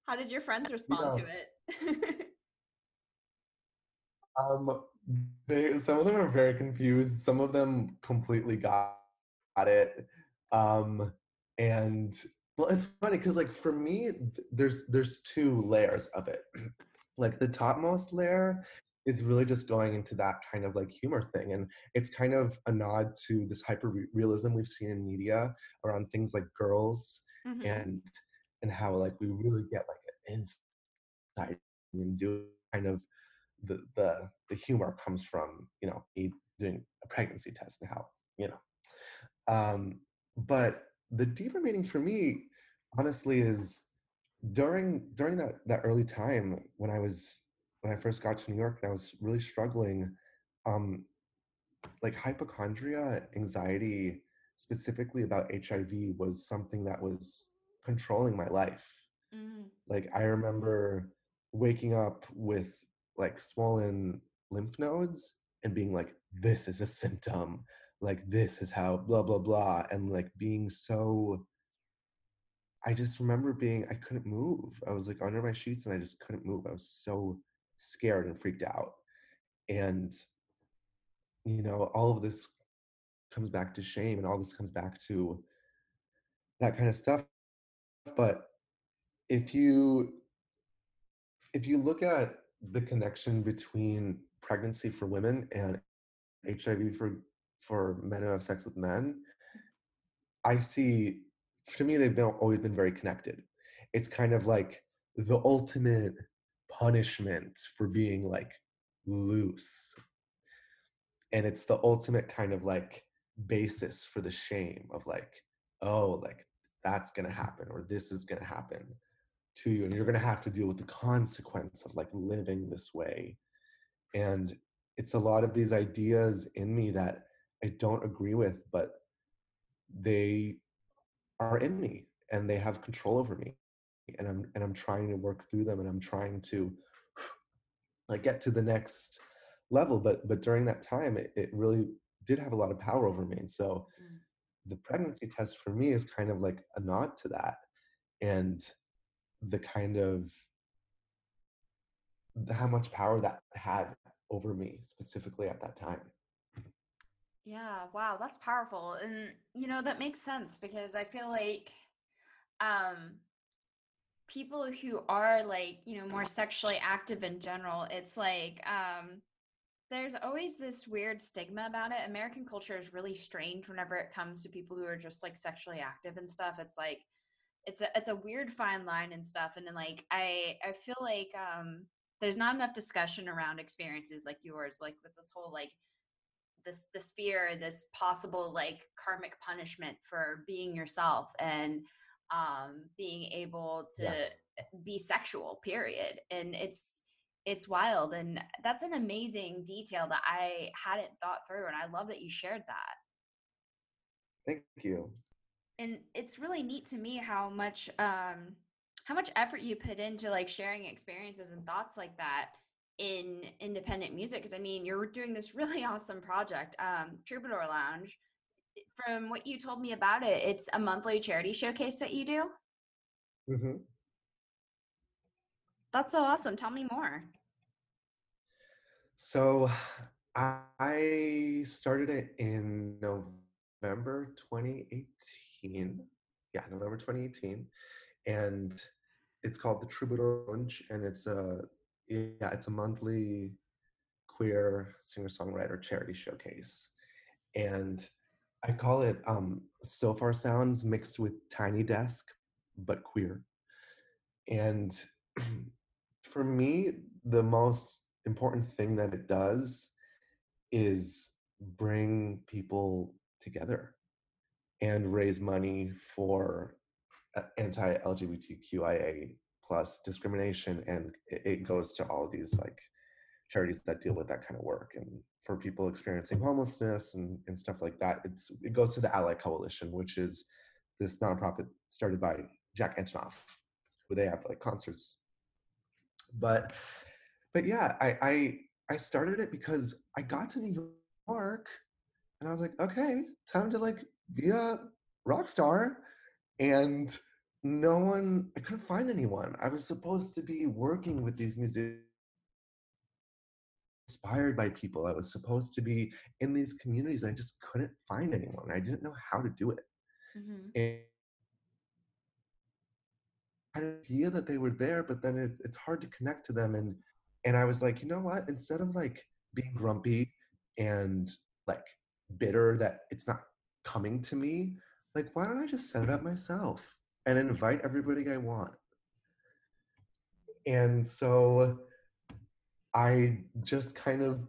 How did your friends respond to it? Um, they some of them are very confused. Some of them completely got it. Um, and well, it's funny because like for me, there's there's two layers of it. like the topmost layer is really just going into that kind of like humor thing, and it's kind of a nod to this hyper realism we've seen in media around things like girls hmm and and how like we really get like an insight and do kind of the the the humor comes from you know me doing a pregnancy test and how you know um but the deeper meaning for me honestly is during during that that early time when i was when i first got to new york and i was really struggling um like hypochondria anxiety specifically about hiv was something that was controlling my life mm like I remember waking up with like swollen lymph nodes and being like, this is a symptom. Like this is how blah blah blah. And like being so I just remember being I couldn't move. I was like under my sheets and I just couldn't move. I was so scared and freaked out. And you know, all of this comes back to shame and all this comes back to that kind of stuff. But if you if you look at the connection between pregnancy for women and HIV for for men who have sex with men, I see to me they've been, always been very connected. It's kind of like the ultimate punishment for being like loose. And it's the ultimate kind of like basis for the shame of like, oh, like that's gonna happen or this is gonna happen to you. And you're gonna have to deal with the consequence of like living this way and it's a lot of these ideas in me that I don't agree with, but they are in me and they have control over me. And I'm and I'm trying to work through them and I'm trying to like get to the next level. But but during that time it, it really did have a lot of power over me. And so mm. the pregnancy test for me is kind of like a nod to that and the kind of the, how much power that had over me specifically at that time yeah wow that's powerful and you know that makes sense because i feel like um people who are like you know more sexually active in general it's like um there's always this weird stigma about it. American culture is really strange whenever it comes to people who are just like sexually active and stuff. It's like it's a it's a weird fine line and stuff and then like i i feel like um there's not enough discussion around experiences like yours like with this whole like this this fear this possible like karmic punishment for being yourself and um being able to yeah. be sexual period. And it's it's wild. And that's an amazing detail that i hadn't thought through and i love that you shared that. Thank you. And it's really neat to me how much um how much effort you put into like sharing experiences and thoughts like that in independent music because i mean you're doing this really awesome project um troubadour lounge. From what you told me about it it's a monthly charity showcase that you do? Mm-hmm. that's so awesome. Tell me more. So i started it in november 2018 yeah november 2018 and it's called the troubadour lounge and it's a yeah, it's a monthly queer singer songwriter charity showcase. And I call it um, Sofar Sounds mixed with Tiny Desk, but queer. And for me, the most important thing that it does is bring people together and raise money for uh, anti-LGBTQIA plus discrimination and it, goes to all these like charities that deal with that kind of work and for people experiencing homelessness and, and stuff like that it's it goes to the ally coalition which is this nonprofit started by jack antonoff where they have like concerts. But but yeah i i i started it because i got to new york and i was like okay time to like be a rock star and no one i couldn't find anyone. I was supposed to be working with these musicians inspired by people. I was supposed to be in these communities. I just couldn't find anyone. I didn't know how to do it. Mm-hmm. and I had an idea that they were there but then it's, it's hard to connect to them. And and i was like you know what? Instead of like being grumpy and like bitter that it's not coming to me like why don't i just set it up myself and invite everybody I want. And so I just kind of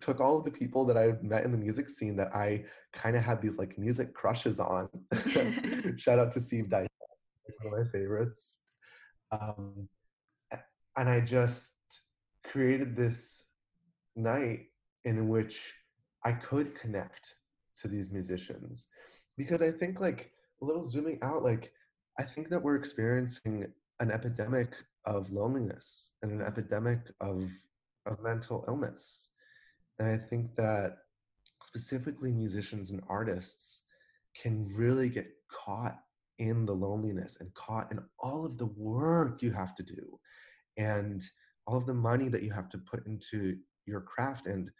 took all of the people that I've met in the music scene that I kind of had these like music crushes on. Shout out to Steve Dyson, one of my favorites. Um, and I just created this night in which I could connect to these musicians because I think like a little zooming out, like I think that we're experiencing an epidemic of loneliness and an epidemic of of mental illness. And I think that specifically musicians and artists can really get caught in the loneliness and caught in all of the work you have to do and all of the money that you have to put into your craft and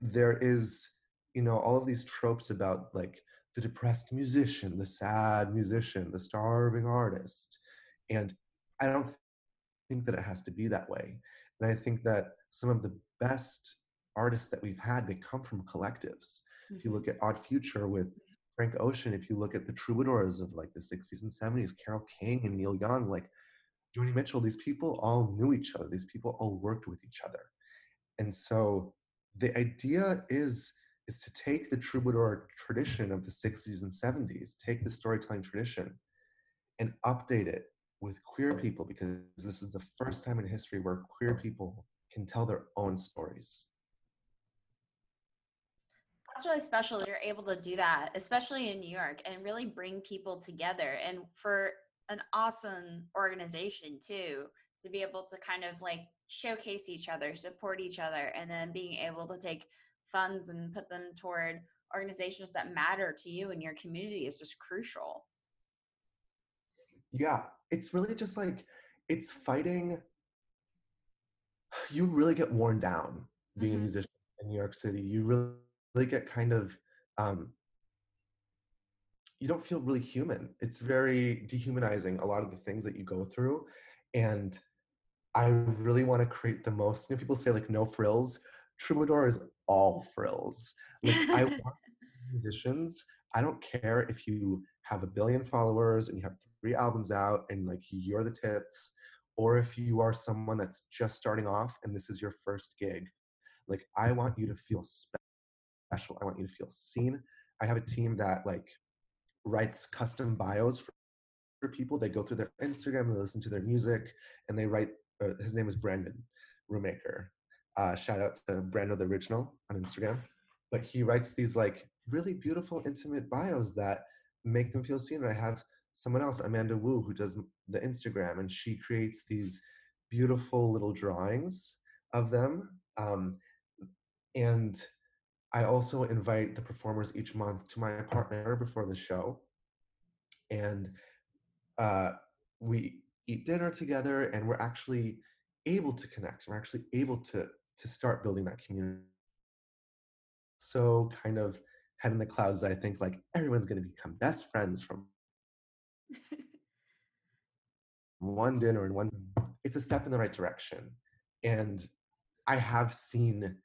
there is you know all of these tropes about like the depressed musician, the sad musician, the starving artist. And I don't think that it has to be that way. And I think that some of the best artists that we've had, they come from collectives. Mm-hmm. If you look mm-hmm. at Odd Future with Frank Ocean, if you look at the troubadours of like the 60s and 70s, Carole King and Neil Young, like Joni Mitchell, these people all knew each other. These people all worked with each other. And so the idea is is to take the troubadour tradition of the 60s and 70s, take the storytelling tradition, and update it with queer people because this is the first time in history where queer people can tell their own stories. That's really special that you're able to do that, especially in New York, and really bring people together. And for an awesome organization, too, to be able to kind of like showcase each other, support each other, and then being able to take funds and put them toward organizations that matter to you and your community is just crucial. Yeah, it's really just like it's fighting. You really get worn down being mm-hmm. a musician in New York City. You really, really get kind of um, you don't feel really human. It's very dehumanizing, a lot of the things that you go through. And I really want to create the most, you know, people say like no frills. Troubadour is all frills. Like I want musicians, I don't care if you have a billion followers and you have three albums out and like you're the tits, or if you are someone that's just starting off and this is your first gig. Like I want you to feel special. I want you to feel seen. I have a team that like writes custom bios for, for people. They go through their Instagram and listen to their music, and they write. Uh, his name is Brandon Rumaker. Uh, shout out to Brando the Original on Instagram. But he writes these like really beautiful, intimate bios that make them feel seen. And I have someone else, Amanda Wu, who does the Instagram, and she creates these beautiful little drawings of them. Um, and I also invite the performers each month to my apartment before the show, and uh, we eat dinner together, and we're actually able to connect. We're actually able to to start building that community. So kind of head in the clouds that I think like everyone's going to become best friends from one dinner and one. It's a step in the right direction, and I have seen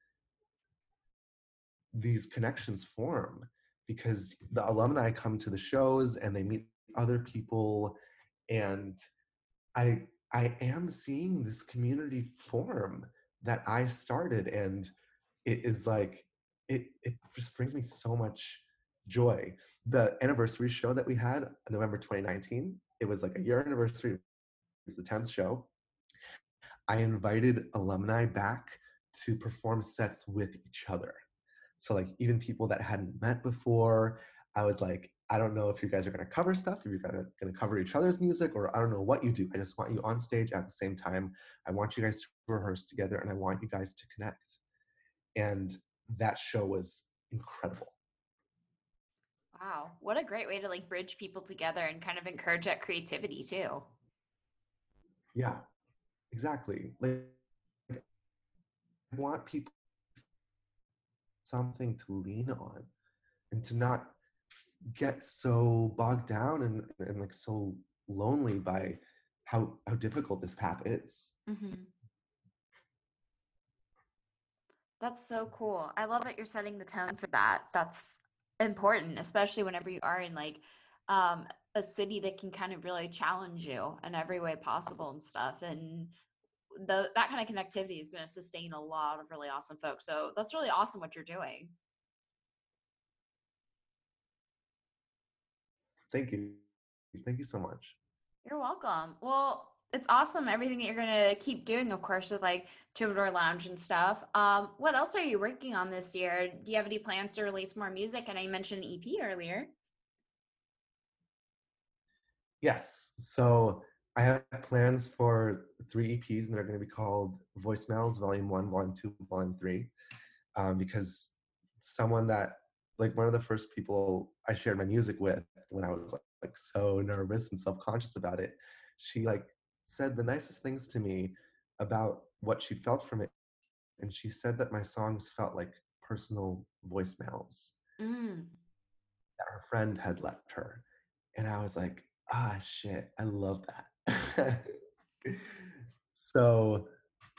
these connections form because the alumni come to the shows and they meet other people and i i am seeing this community form that i started and it is like it it just brings me so much joy. The anniversary show that we had november 2019 it was like a year anniversary it was the 10th show. I invited alumni back to perform sets with each other. So like even people that hadn't met before, I was like, I don't know if you guys are gonna cover stuff, if you're gonna, gonna cover each other's music, or I don't know what you do. I just want you on stage at the same time. I want you guys to rehearse together and I want you guys to connect. And that show was incredible. Wow, what a great way to like bridge people together and kind of encourage that creativity too. Yeah, exactly. Like I want people something to lean on and to not get so bogged down and, and like so lonely by how how difficult this path is mm-hmm. that's so cool i love that you're setting the tone for that that's important especially whenever you are in like um, a city that can kind of really challenge you in every way possible and stuff and the that kind of connectivity is going to sustain a lot of really awesome folks. So that's really awesome what you're doing. Thank you. Thank you so much. You're welcome. Well, it's awesome everything that you're going to keep doing, of course, with like Troubadour Lounge and stuff. Um, what else are you working on this year? Do you have any plans to release more music? And I mentioned EP earlier. Yes. So I have plans for three EPs, and they're going to be called Voicemails Volume One, Volume Two, Volume Three, um, because someone that like one of the first people I shared my music with when I was like, like so nervous and self conscious about it, she like said the nicest things to me about what she felt from it, and she said that my songs felt like personal voicemails mm. that her friend had left her, and I was like, ah shit, I love that. so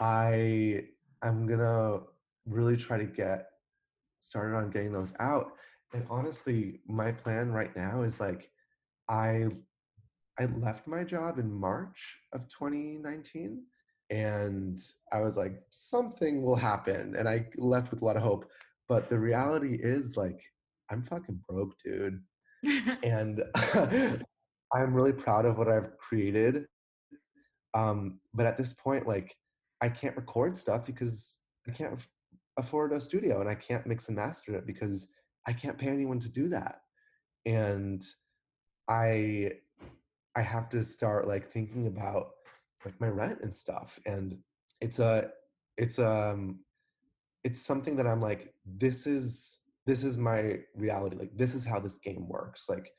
I I'm gonna really try to get started on getting those out. And honestly, my plan right now is like I I left my job in March of 2019 and I was like something will happen and I left with a lot of hope. But the reality is like I'm fucking broke, dude. and I'm really proud of what I've created. Um, but at this point, like, I can't record stuff because I can't afford a studio and I can't mix and master it because I can't pay anyone to do that. And I I have to start like thinking about like my rent and stuff. And it's a it's um it's something that I'm like, this is this is my reality. Like this is how this game works. Like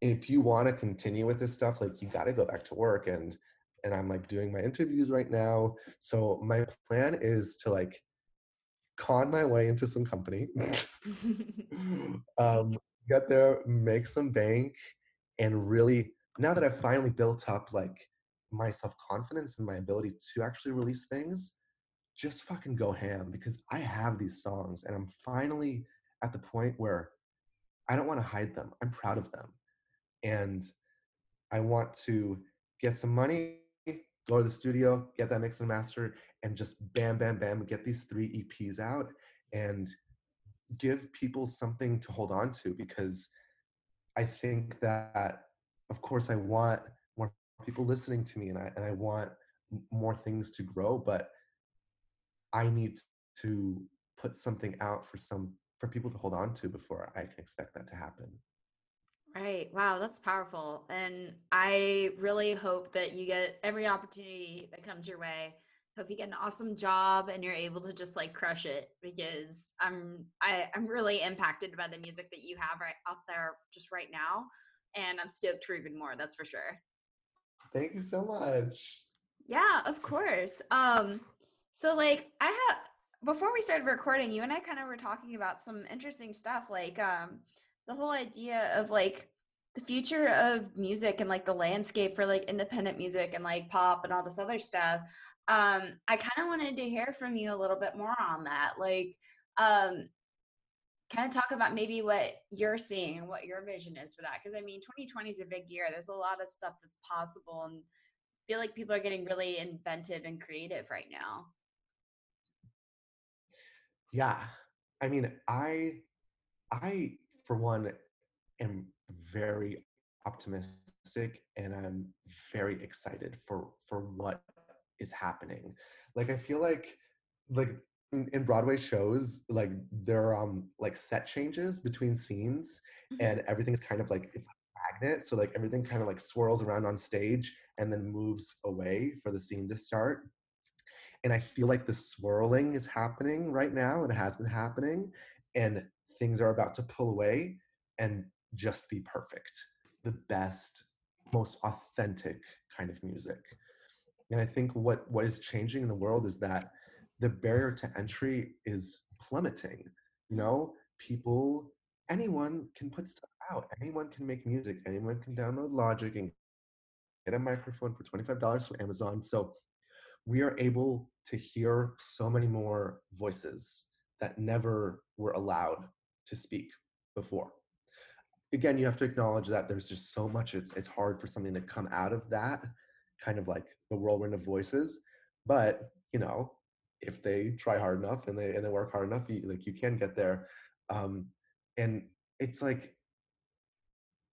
if you want to continue with this stuff, like you got to go back to work and and I'm like doing my interviews right now. So my plan is to like con my way into some company, um, get there, make some bank, and really now that I've finally built up like my self confidence and my ability to actually release things, just fucking go ham because I have these songs and I'm finally at the point where I don't want to hide them. I'm proud of them. And I want to get some money, go to the studio, get that mix and master, and just bam, bam, bam, get these three EPs out and give people something to hold on to because I think that, of course, I want more people listening to me and I, and I want more things to grow, but I need to put something out for some for people to hold on to before I can expect that to happen. Right. Wow, that's powerful. And I really hope that you get every opportunity that comes your way. Hope you get an awesome job and you're able to just like crush it because I'm I, I'm really impacted by the music that you have right out there just right now. And I'm stoked for even more, that's for sure. Thank you so much. Yeah, of course. Um, so like I have before we started recording, you and I kind of were talking about some interesting stuff, like um the whole idea of like the future of music and like the landscape for like independent music and like pop and all this other stuff um i kind of wanted to hear from you a little bit more on that like um kind of talk about maybe what you're seeing and what your vision is for that because i mean 2020 is a big year there's a lot of stuff that's possible and I feel like people are getting really inventive and creative right now. Yeah i mean i i for one, am very optimistic and I'm very excited for for what is happening. Like I feel like like in, in Broadway shows, like there are um like set changes between scenes mm-hmm. and everything's kind of like it's a magnet. So like everything kind of like swirls around on stage and then moves away for the scene to start. And I feel like the swirling is happening right now and it has been happening. And things are about to pull away and just be perfect. The best, most authentic kind of music. And I think what, what is changing in the world is that the barrier to entry is plummeting. You know, people, anyone can put stuff out, anyone can make music, anyone can download Logic and get a microphone for $25 from Amazon. So we are able to hear so many more voices that never were allowed to speak before. Again, you have to acknowledge that there's just so much, it's, it's hard for something to come out of that kind of like the whirlwind of voices. But, you know, if they try hard enough and they, and they work hard enough, you, like you can get there. Um, and it's like,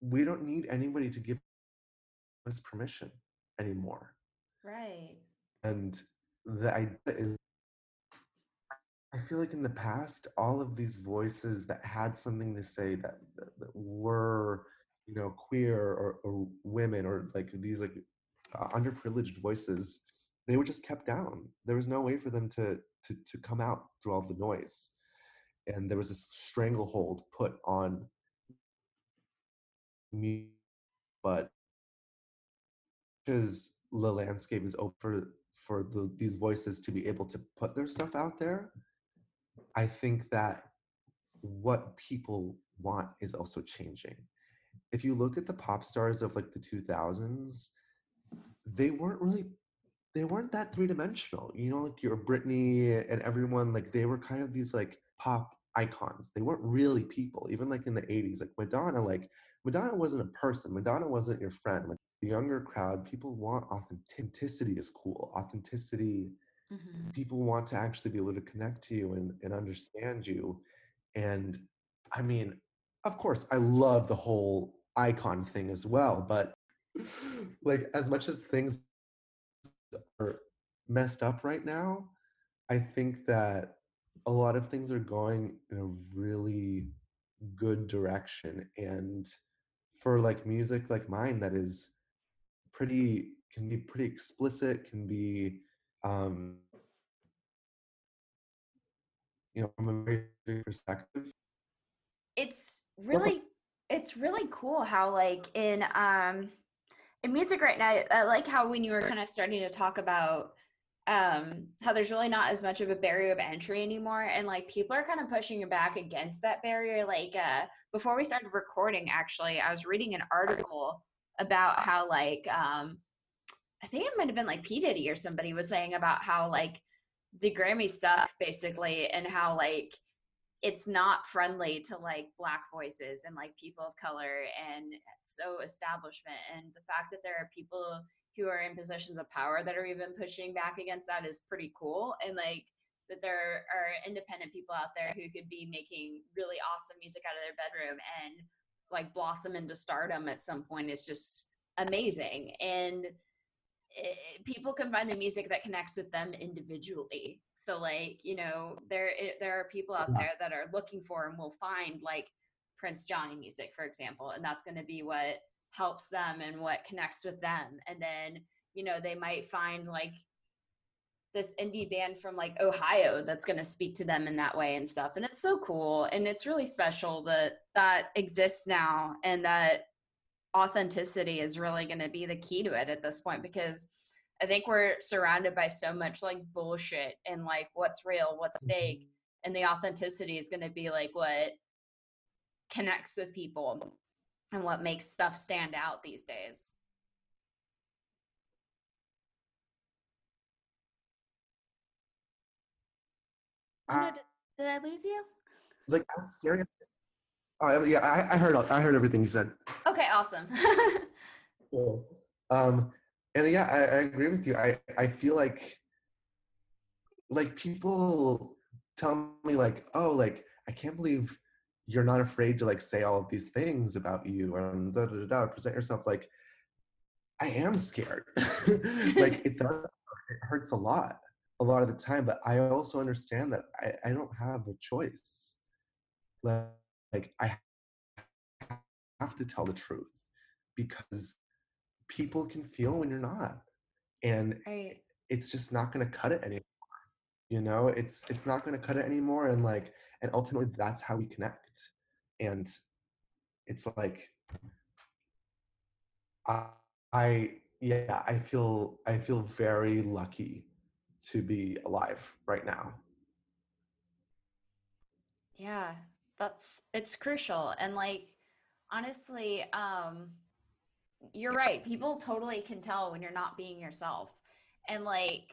we don't need anybody to give us permission anymore. Right. And the idea is I feel like in the past, all of these voices that had something to say that, that, that were, you know, queer or, or, women or like these like uh, underprivileged voices, they were just kept down. There was no way for them to to to come out through all the noise, and there was a stranglehold put on me. But because the landscape is open for, for the, these voices to be able to put their stuff out there I think that what people want is also changing. If you look at the pop stars of like the 2000s, they weren't really they weren't that three-dimensional. You know, like your Britney and everyone like they were kind of these like pop icons. They weren't really people. Even like in the 80s, like Madonna like Madonna wasn't a person. Madonna wasn't your friend. Like the younger crowd, people want authenticity is cool. Authenticity Mm-hmm. People want to actually be able to connect to you and, and understand you. And I mean, of course, I love the whole icon thing as well, but like as much as things are messed up right now, I think that a lot of things are going in a really good direction. And for like music like mine that is pretty can be pretty explicit, can be um, you know, from a very perspective, it's really it's really cool how like in um in music right now i like how when you were kind of starting to talk about um how there's really not as much of a barrier of entry anymore and like people are kind of pushing you back against that barrier like uh before we started recording actually i was reading an article about how like um i think it might have been like p. Diddy or somebody was saying about how like the grammys suck basically and how like it's not friendly to like black voices and like people of color and so establishment. And the fact that there are people who are in positions of power that are even pushing back against that is pretty cool. And like that there are independent people out there who could be making really awesome music out of their bedroom and like blossom into stardom at some point is just amazing. And it, eh, people can find the music that connects with them individually. So like you know there it, there are people out there that are looking for and will find like prince johnny music for example and that's going to be what helps them and what connects with them. And then you know they might find like this indie band from like ohio that's going to speak to them in that way and stuff and it's so cool and it's really special that that exists now and that authenticity is really going to be the key to it at this point because I think we're surrounded by so much like bullshit and like what's real, what's fake, mm-hmm. and the authenticity is going to be like what connects with people and what makes stuff stand out these days. Uh, did, did I lose you? Like that's scary. Oh yeah, I, I heard I heard everything you said. Okay, awesome. cool. Um, and yeah, I, I agree with you. I I feel like like people tell me like, oh, like I can't believe you're not afraid to like say all of these things about you and da da da, da present yourself like I am scared. like it does it hurts a lot a lot of the time, but I also understand that I, I don't have a choice. Like like I have to tell the truth because people can feel when you're not and right. it's just not going to cut it anymore you know? It's it's not going to cut it anymore and like and ultimately that's how we connect and it's like I, I yeah i feel i feel very lucky to be alive right now. Yeah that's it's crucial and like honestly um you're right people totally can tell when you're not being yourself and like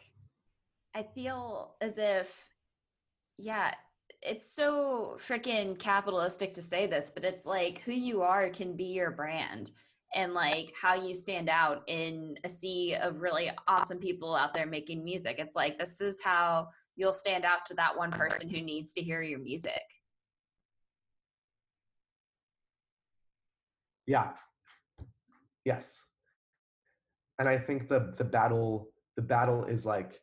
i feel as if yeah it's so freaking capitalistic to say this but it's like who you are can be your brand and like how you stand out in a sea of really awesome people out there making music. It's like this is how you'll stand out to that one person who needs to hear your music Yeah. Yes. And I think the the battle the battle is like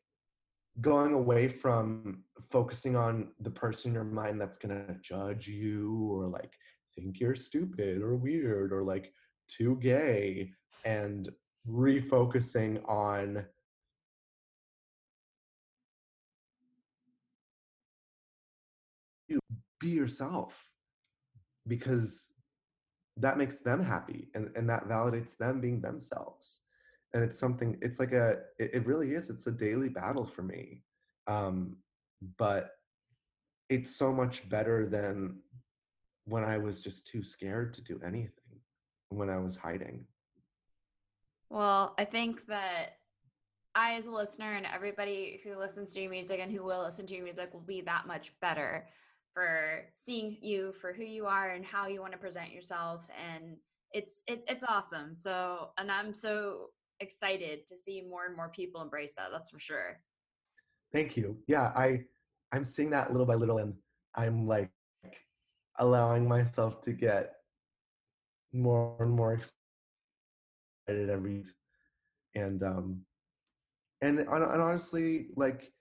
going away from focusing on the person in your mind that's going to judge you or like think you're stupid or weird or like too gay and refocusing on you be yourself because that makes them happy and, and that validates them being themselves. And it's something it's like a it, it really is it's a daily battle for me um but it's so much better than when i was just too scared to do anything when i was hiding. Well i think that i as a listener and everybody who listens to your music and who will listen to your music will be that much better for seeing you for who you are and how you want to present yourself and it's it, it's awesome. So and i'm so excited to see more and more people embrace that that's for sure. Thank you. Yeah i i'm seeing that little by little and i'm like allowing myself to get more and more excited every and um and, and honestly like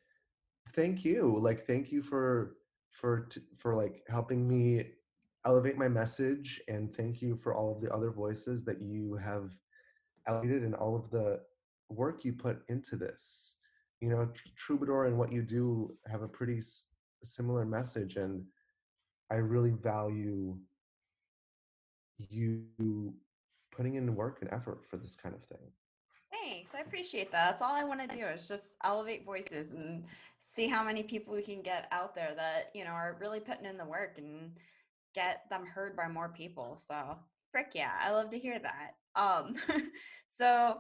thank you. Like thank you for for for like helping me elevate my message and thank you for all of the other voices that you have elevated and all of the work you put into this you know troubadour and what you do have a pretty s- similar message and i really value you putting in work and effort for this kind of thing. Thanks. I appreciate that. That's all I want to do is just elevate voices and see how many people we can get out there that, you know, are really putting in the work and get them heard by more people. So, frick yeah, I love to hear that. Um so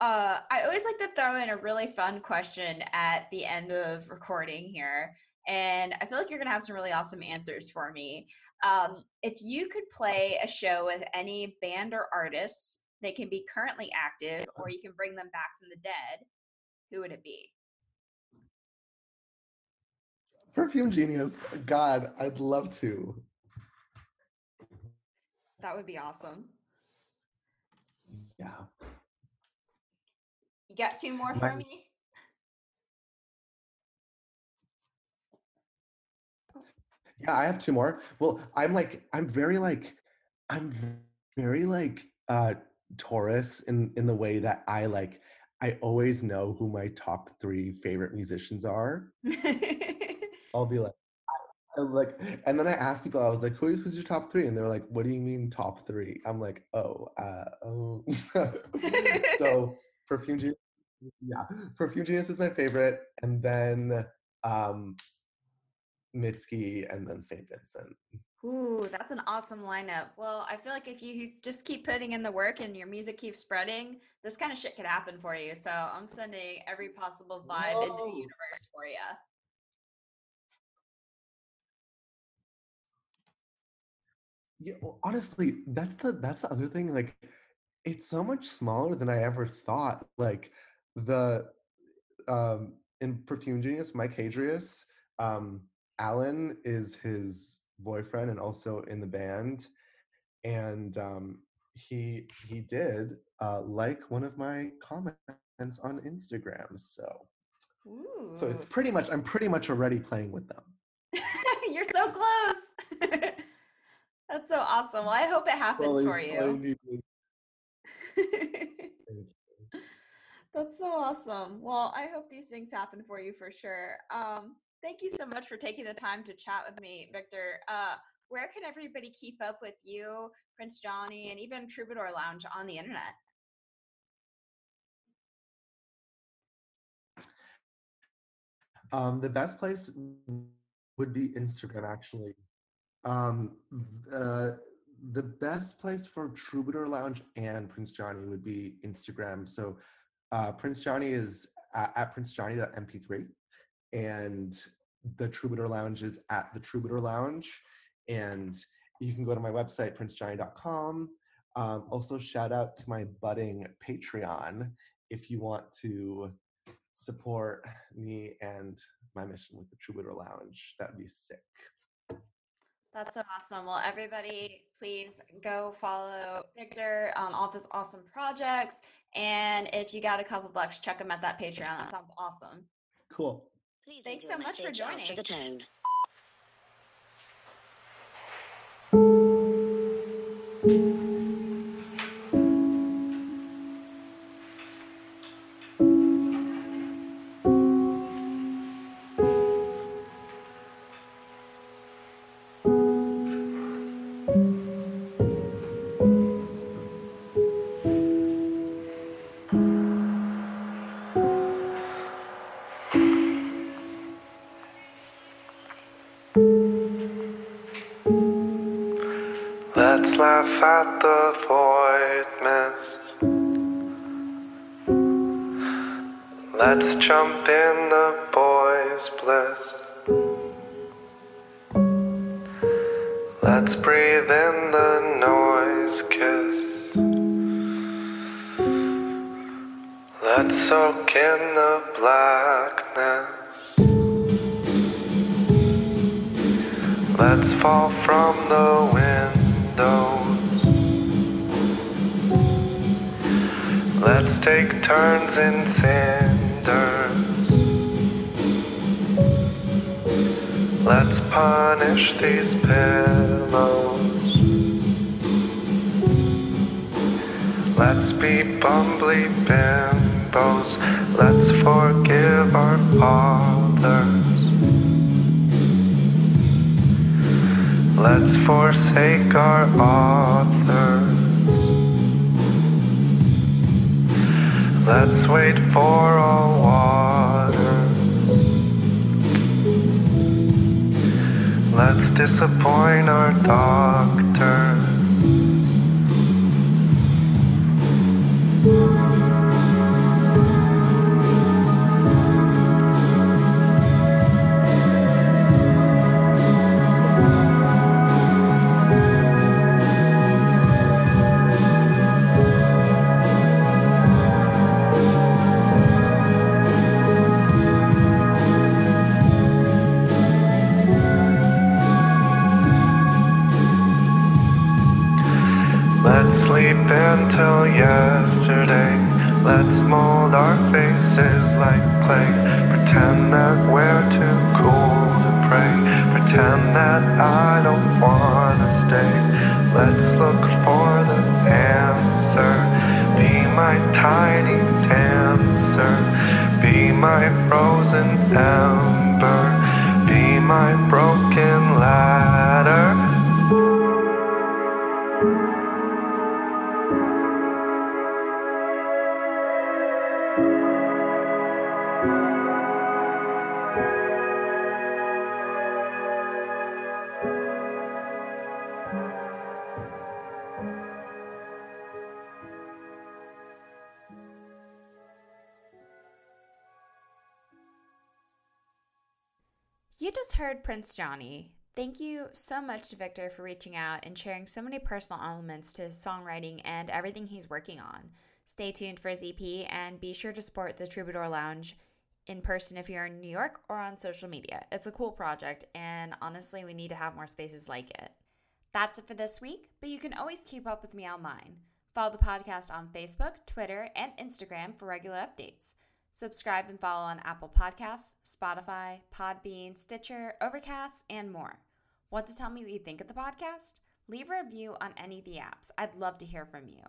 uh I always like to throw in a really fun question at the end of recording here. And I feel like you're going to have some really awesome answers for me. Um, if you could play a show with any band or artist they can be currently active or you can bring them back from the dead. Who would it be? Perfume Genius. God, I'd love to. That would be awesome. Yeah. You got two more for me? Yeah, I have two more. Well, I'm like, I'm very like, I'm very like uh Taurus in in the way that I like I always know who my top three favorite musicians are. I'll be like, I'm like, and then I ask people, I was like, who's who's your top three? And they're like, what do you mean top three? I'm like, oh, uh, oh. so perfume genius, yeah, perfume genius is my favorite, and then um Mitski, and then St. Vincent. Ooh, that's an awesome lineup. Well, I feel like if you just keep putting in the work and your music keeps spreading, this kind of shit could happen for you. So I'm sending every possible vibe Whoa. into the universe for you. Yeah, well, honestly, that's the that's the other thing. Like, it's so much smaller than I ever thought. Like, the um in Perfume Genius, Mike Hadreas, um, Alan is his boyfriend and also in the band, and um, he he did uh, like one of my comments on Instagram. So Ooh. so it's pretty much I'm pretty much already playing with them. You're so close. That's so awesome. Well, I hope it happens for you. That's so awesome. Well, I hope these things happen for you for sure. Um, thank you so much for taking the time to chat with me, Victor. Uh, where can everybody keep up with you, Prince Johnny, and even Troubadour Lounge on the internet? Um, the best place would be Instagram, actually. Um, uh, the best place for Troubadour Lounge and Prince Johnny would be Instagram. So uh, Prince Johnny is at, at princejohnny.mp3 and the Troubadour Lounge is at the Troubadour Lounge. And you can go to my website, princejohnny.com. Um, also, shout out to my budding Patreon if you want to support me and my mission with the Troubadour Lounge. That'd be sick. That's so awesome. Well, everybody, please go follow Victor on all of his awesome projects. And if you got a couple bucks, check him at that Patreon. That sounds awesome. Cool. Please Thanks so much for joining. the tone. Laugh at the void mist. Let's jump in the boy's bliss. Let's breathe in the noise kiss. Let's soak in the blackness. Let's fall from take turns in cinders. Let's punish these pillows. Let's be bumbly bimbos. Let's forgive our fathers. Let's forsake our authors. Let's wait for all water. Let's disappoint our doctors. Until yesterday. Let's mold our faces like clay. Pretend that we're too cool to pray. Pretend that I don't wanna stay. Let's look for the answer. Be my tiny dancer. Be my frozen ember. Be my broken ladder. Heard Prince Johnny. Thank you so much to Victor for reaching out and sharing so many personal elements to his songwriting and everything he's working on. Stay tuned for his EP and be sure to support the Troubadour Lounge in person if you're in New York or on social media. It's a cool project, and honestly, we need to have more spaces like it. That's it for this week, but you can always keep up with me online. Follow the podcast on Facebook, Twitter, and Instagram for regular updates. Subscribe and follow on Apple Podcasts, Spotify, Podbean, Stitcher, Overcast, and more. Want to tell me what you think of the podcast? Leave a review on any of the apps. I'd love to hear from you.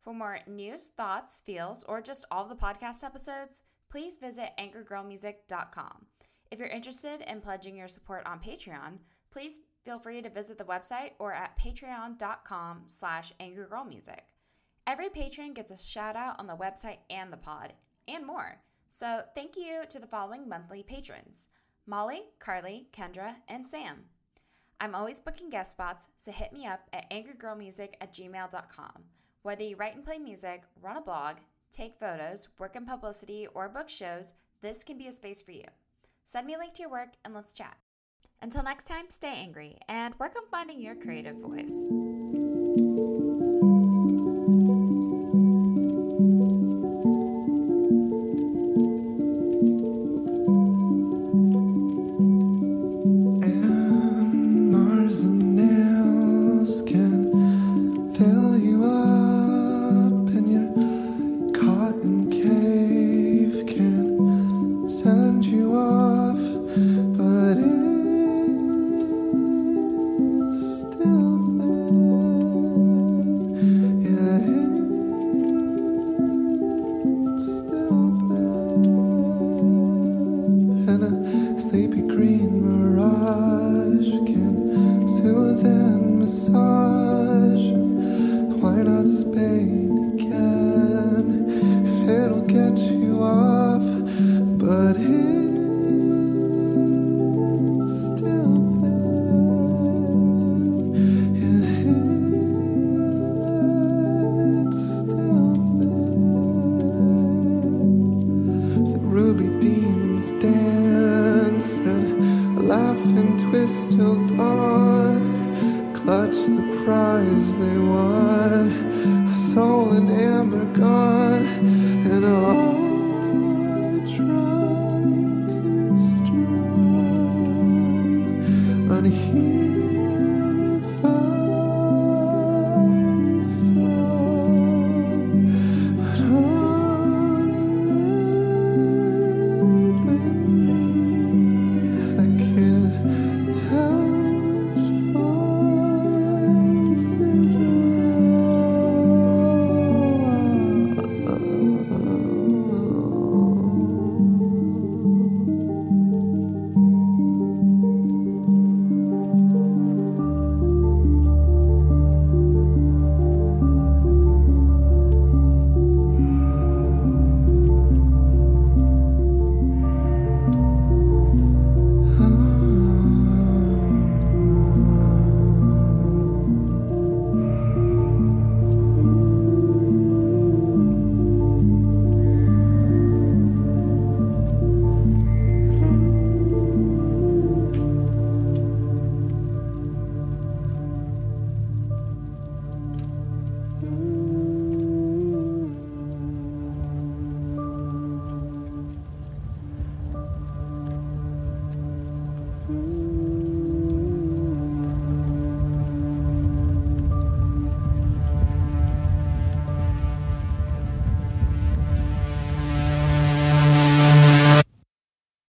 For more news, thoughts, feels, or just all the podcast episodes, please visit angrygirlmusic.com. If you're interested in pledging your support on Patreon, please feel free to visit the website or at patreon.com slash angrygirlmusic. Every patron gets a shout out on the website and the pod, and more. So thank you to the following monthly patrons Molly, Carly, Kendra, and Sam. I'm always booking guest spots, so hit me up at angrygirlmusic at gmail.com. Whether you write and play music, run a blog, take photos, work in publicity, or book shows, this can be a space for you. Send me a link to your work and let's chat. Until next time, stay angry and work on finding your creative voice.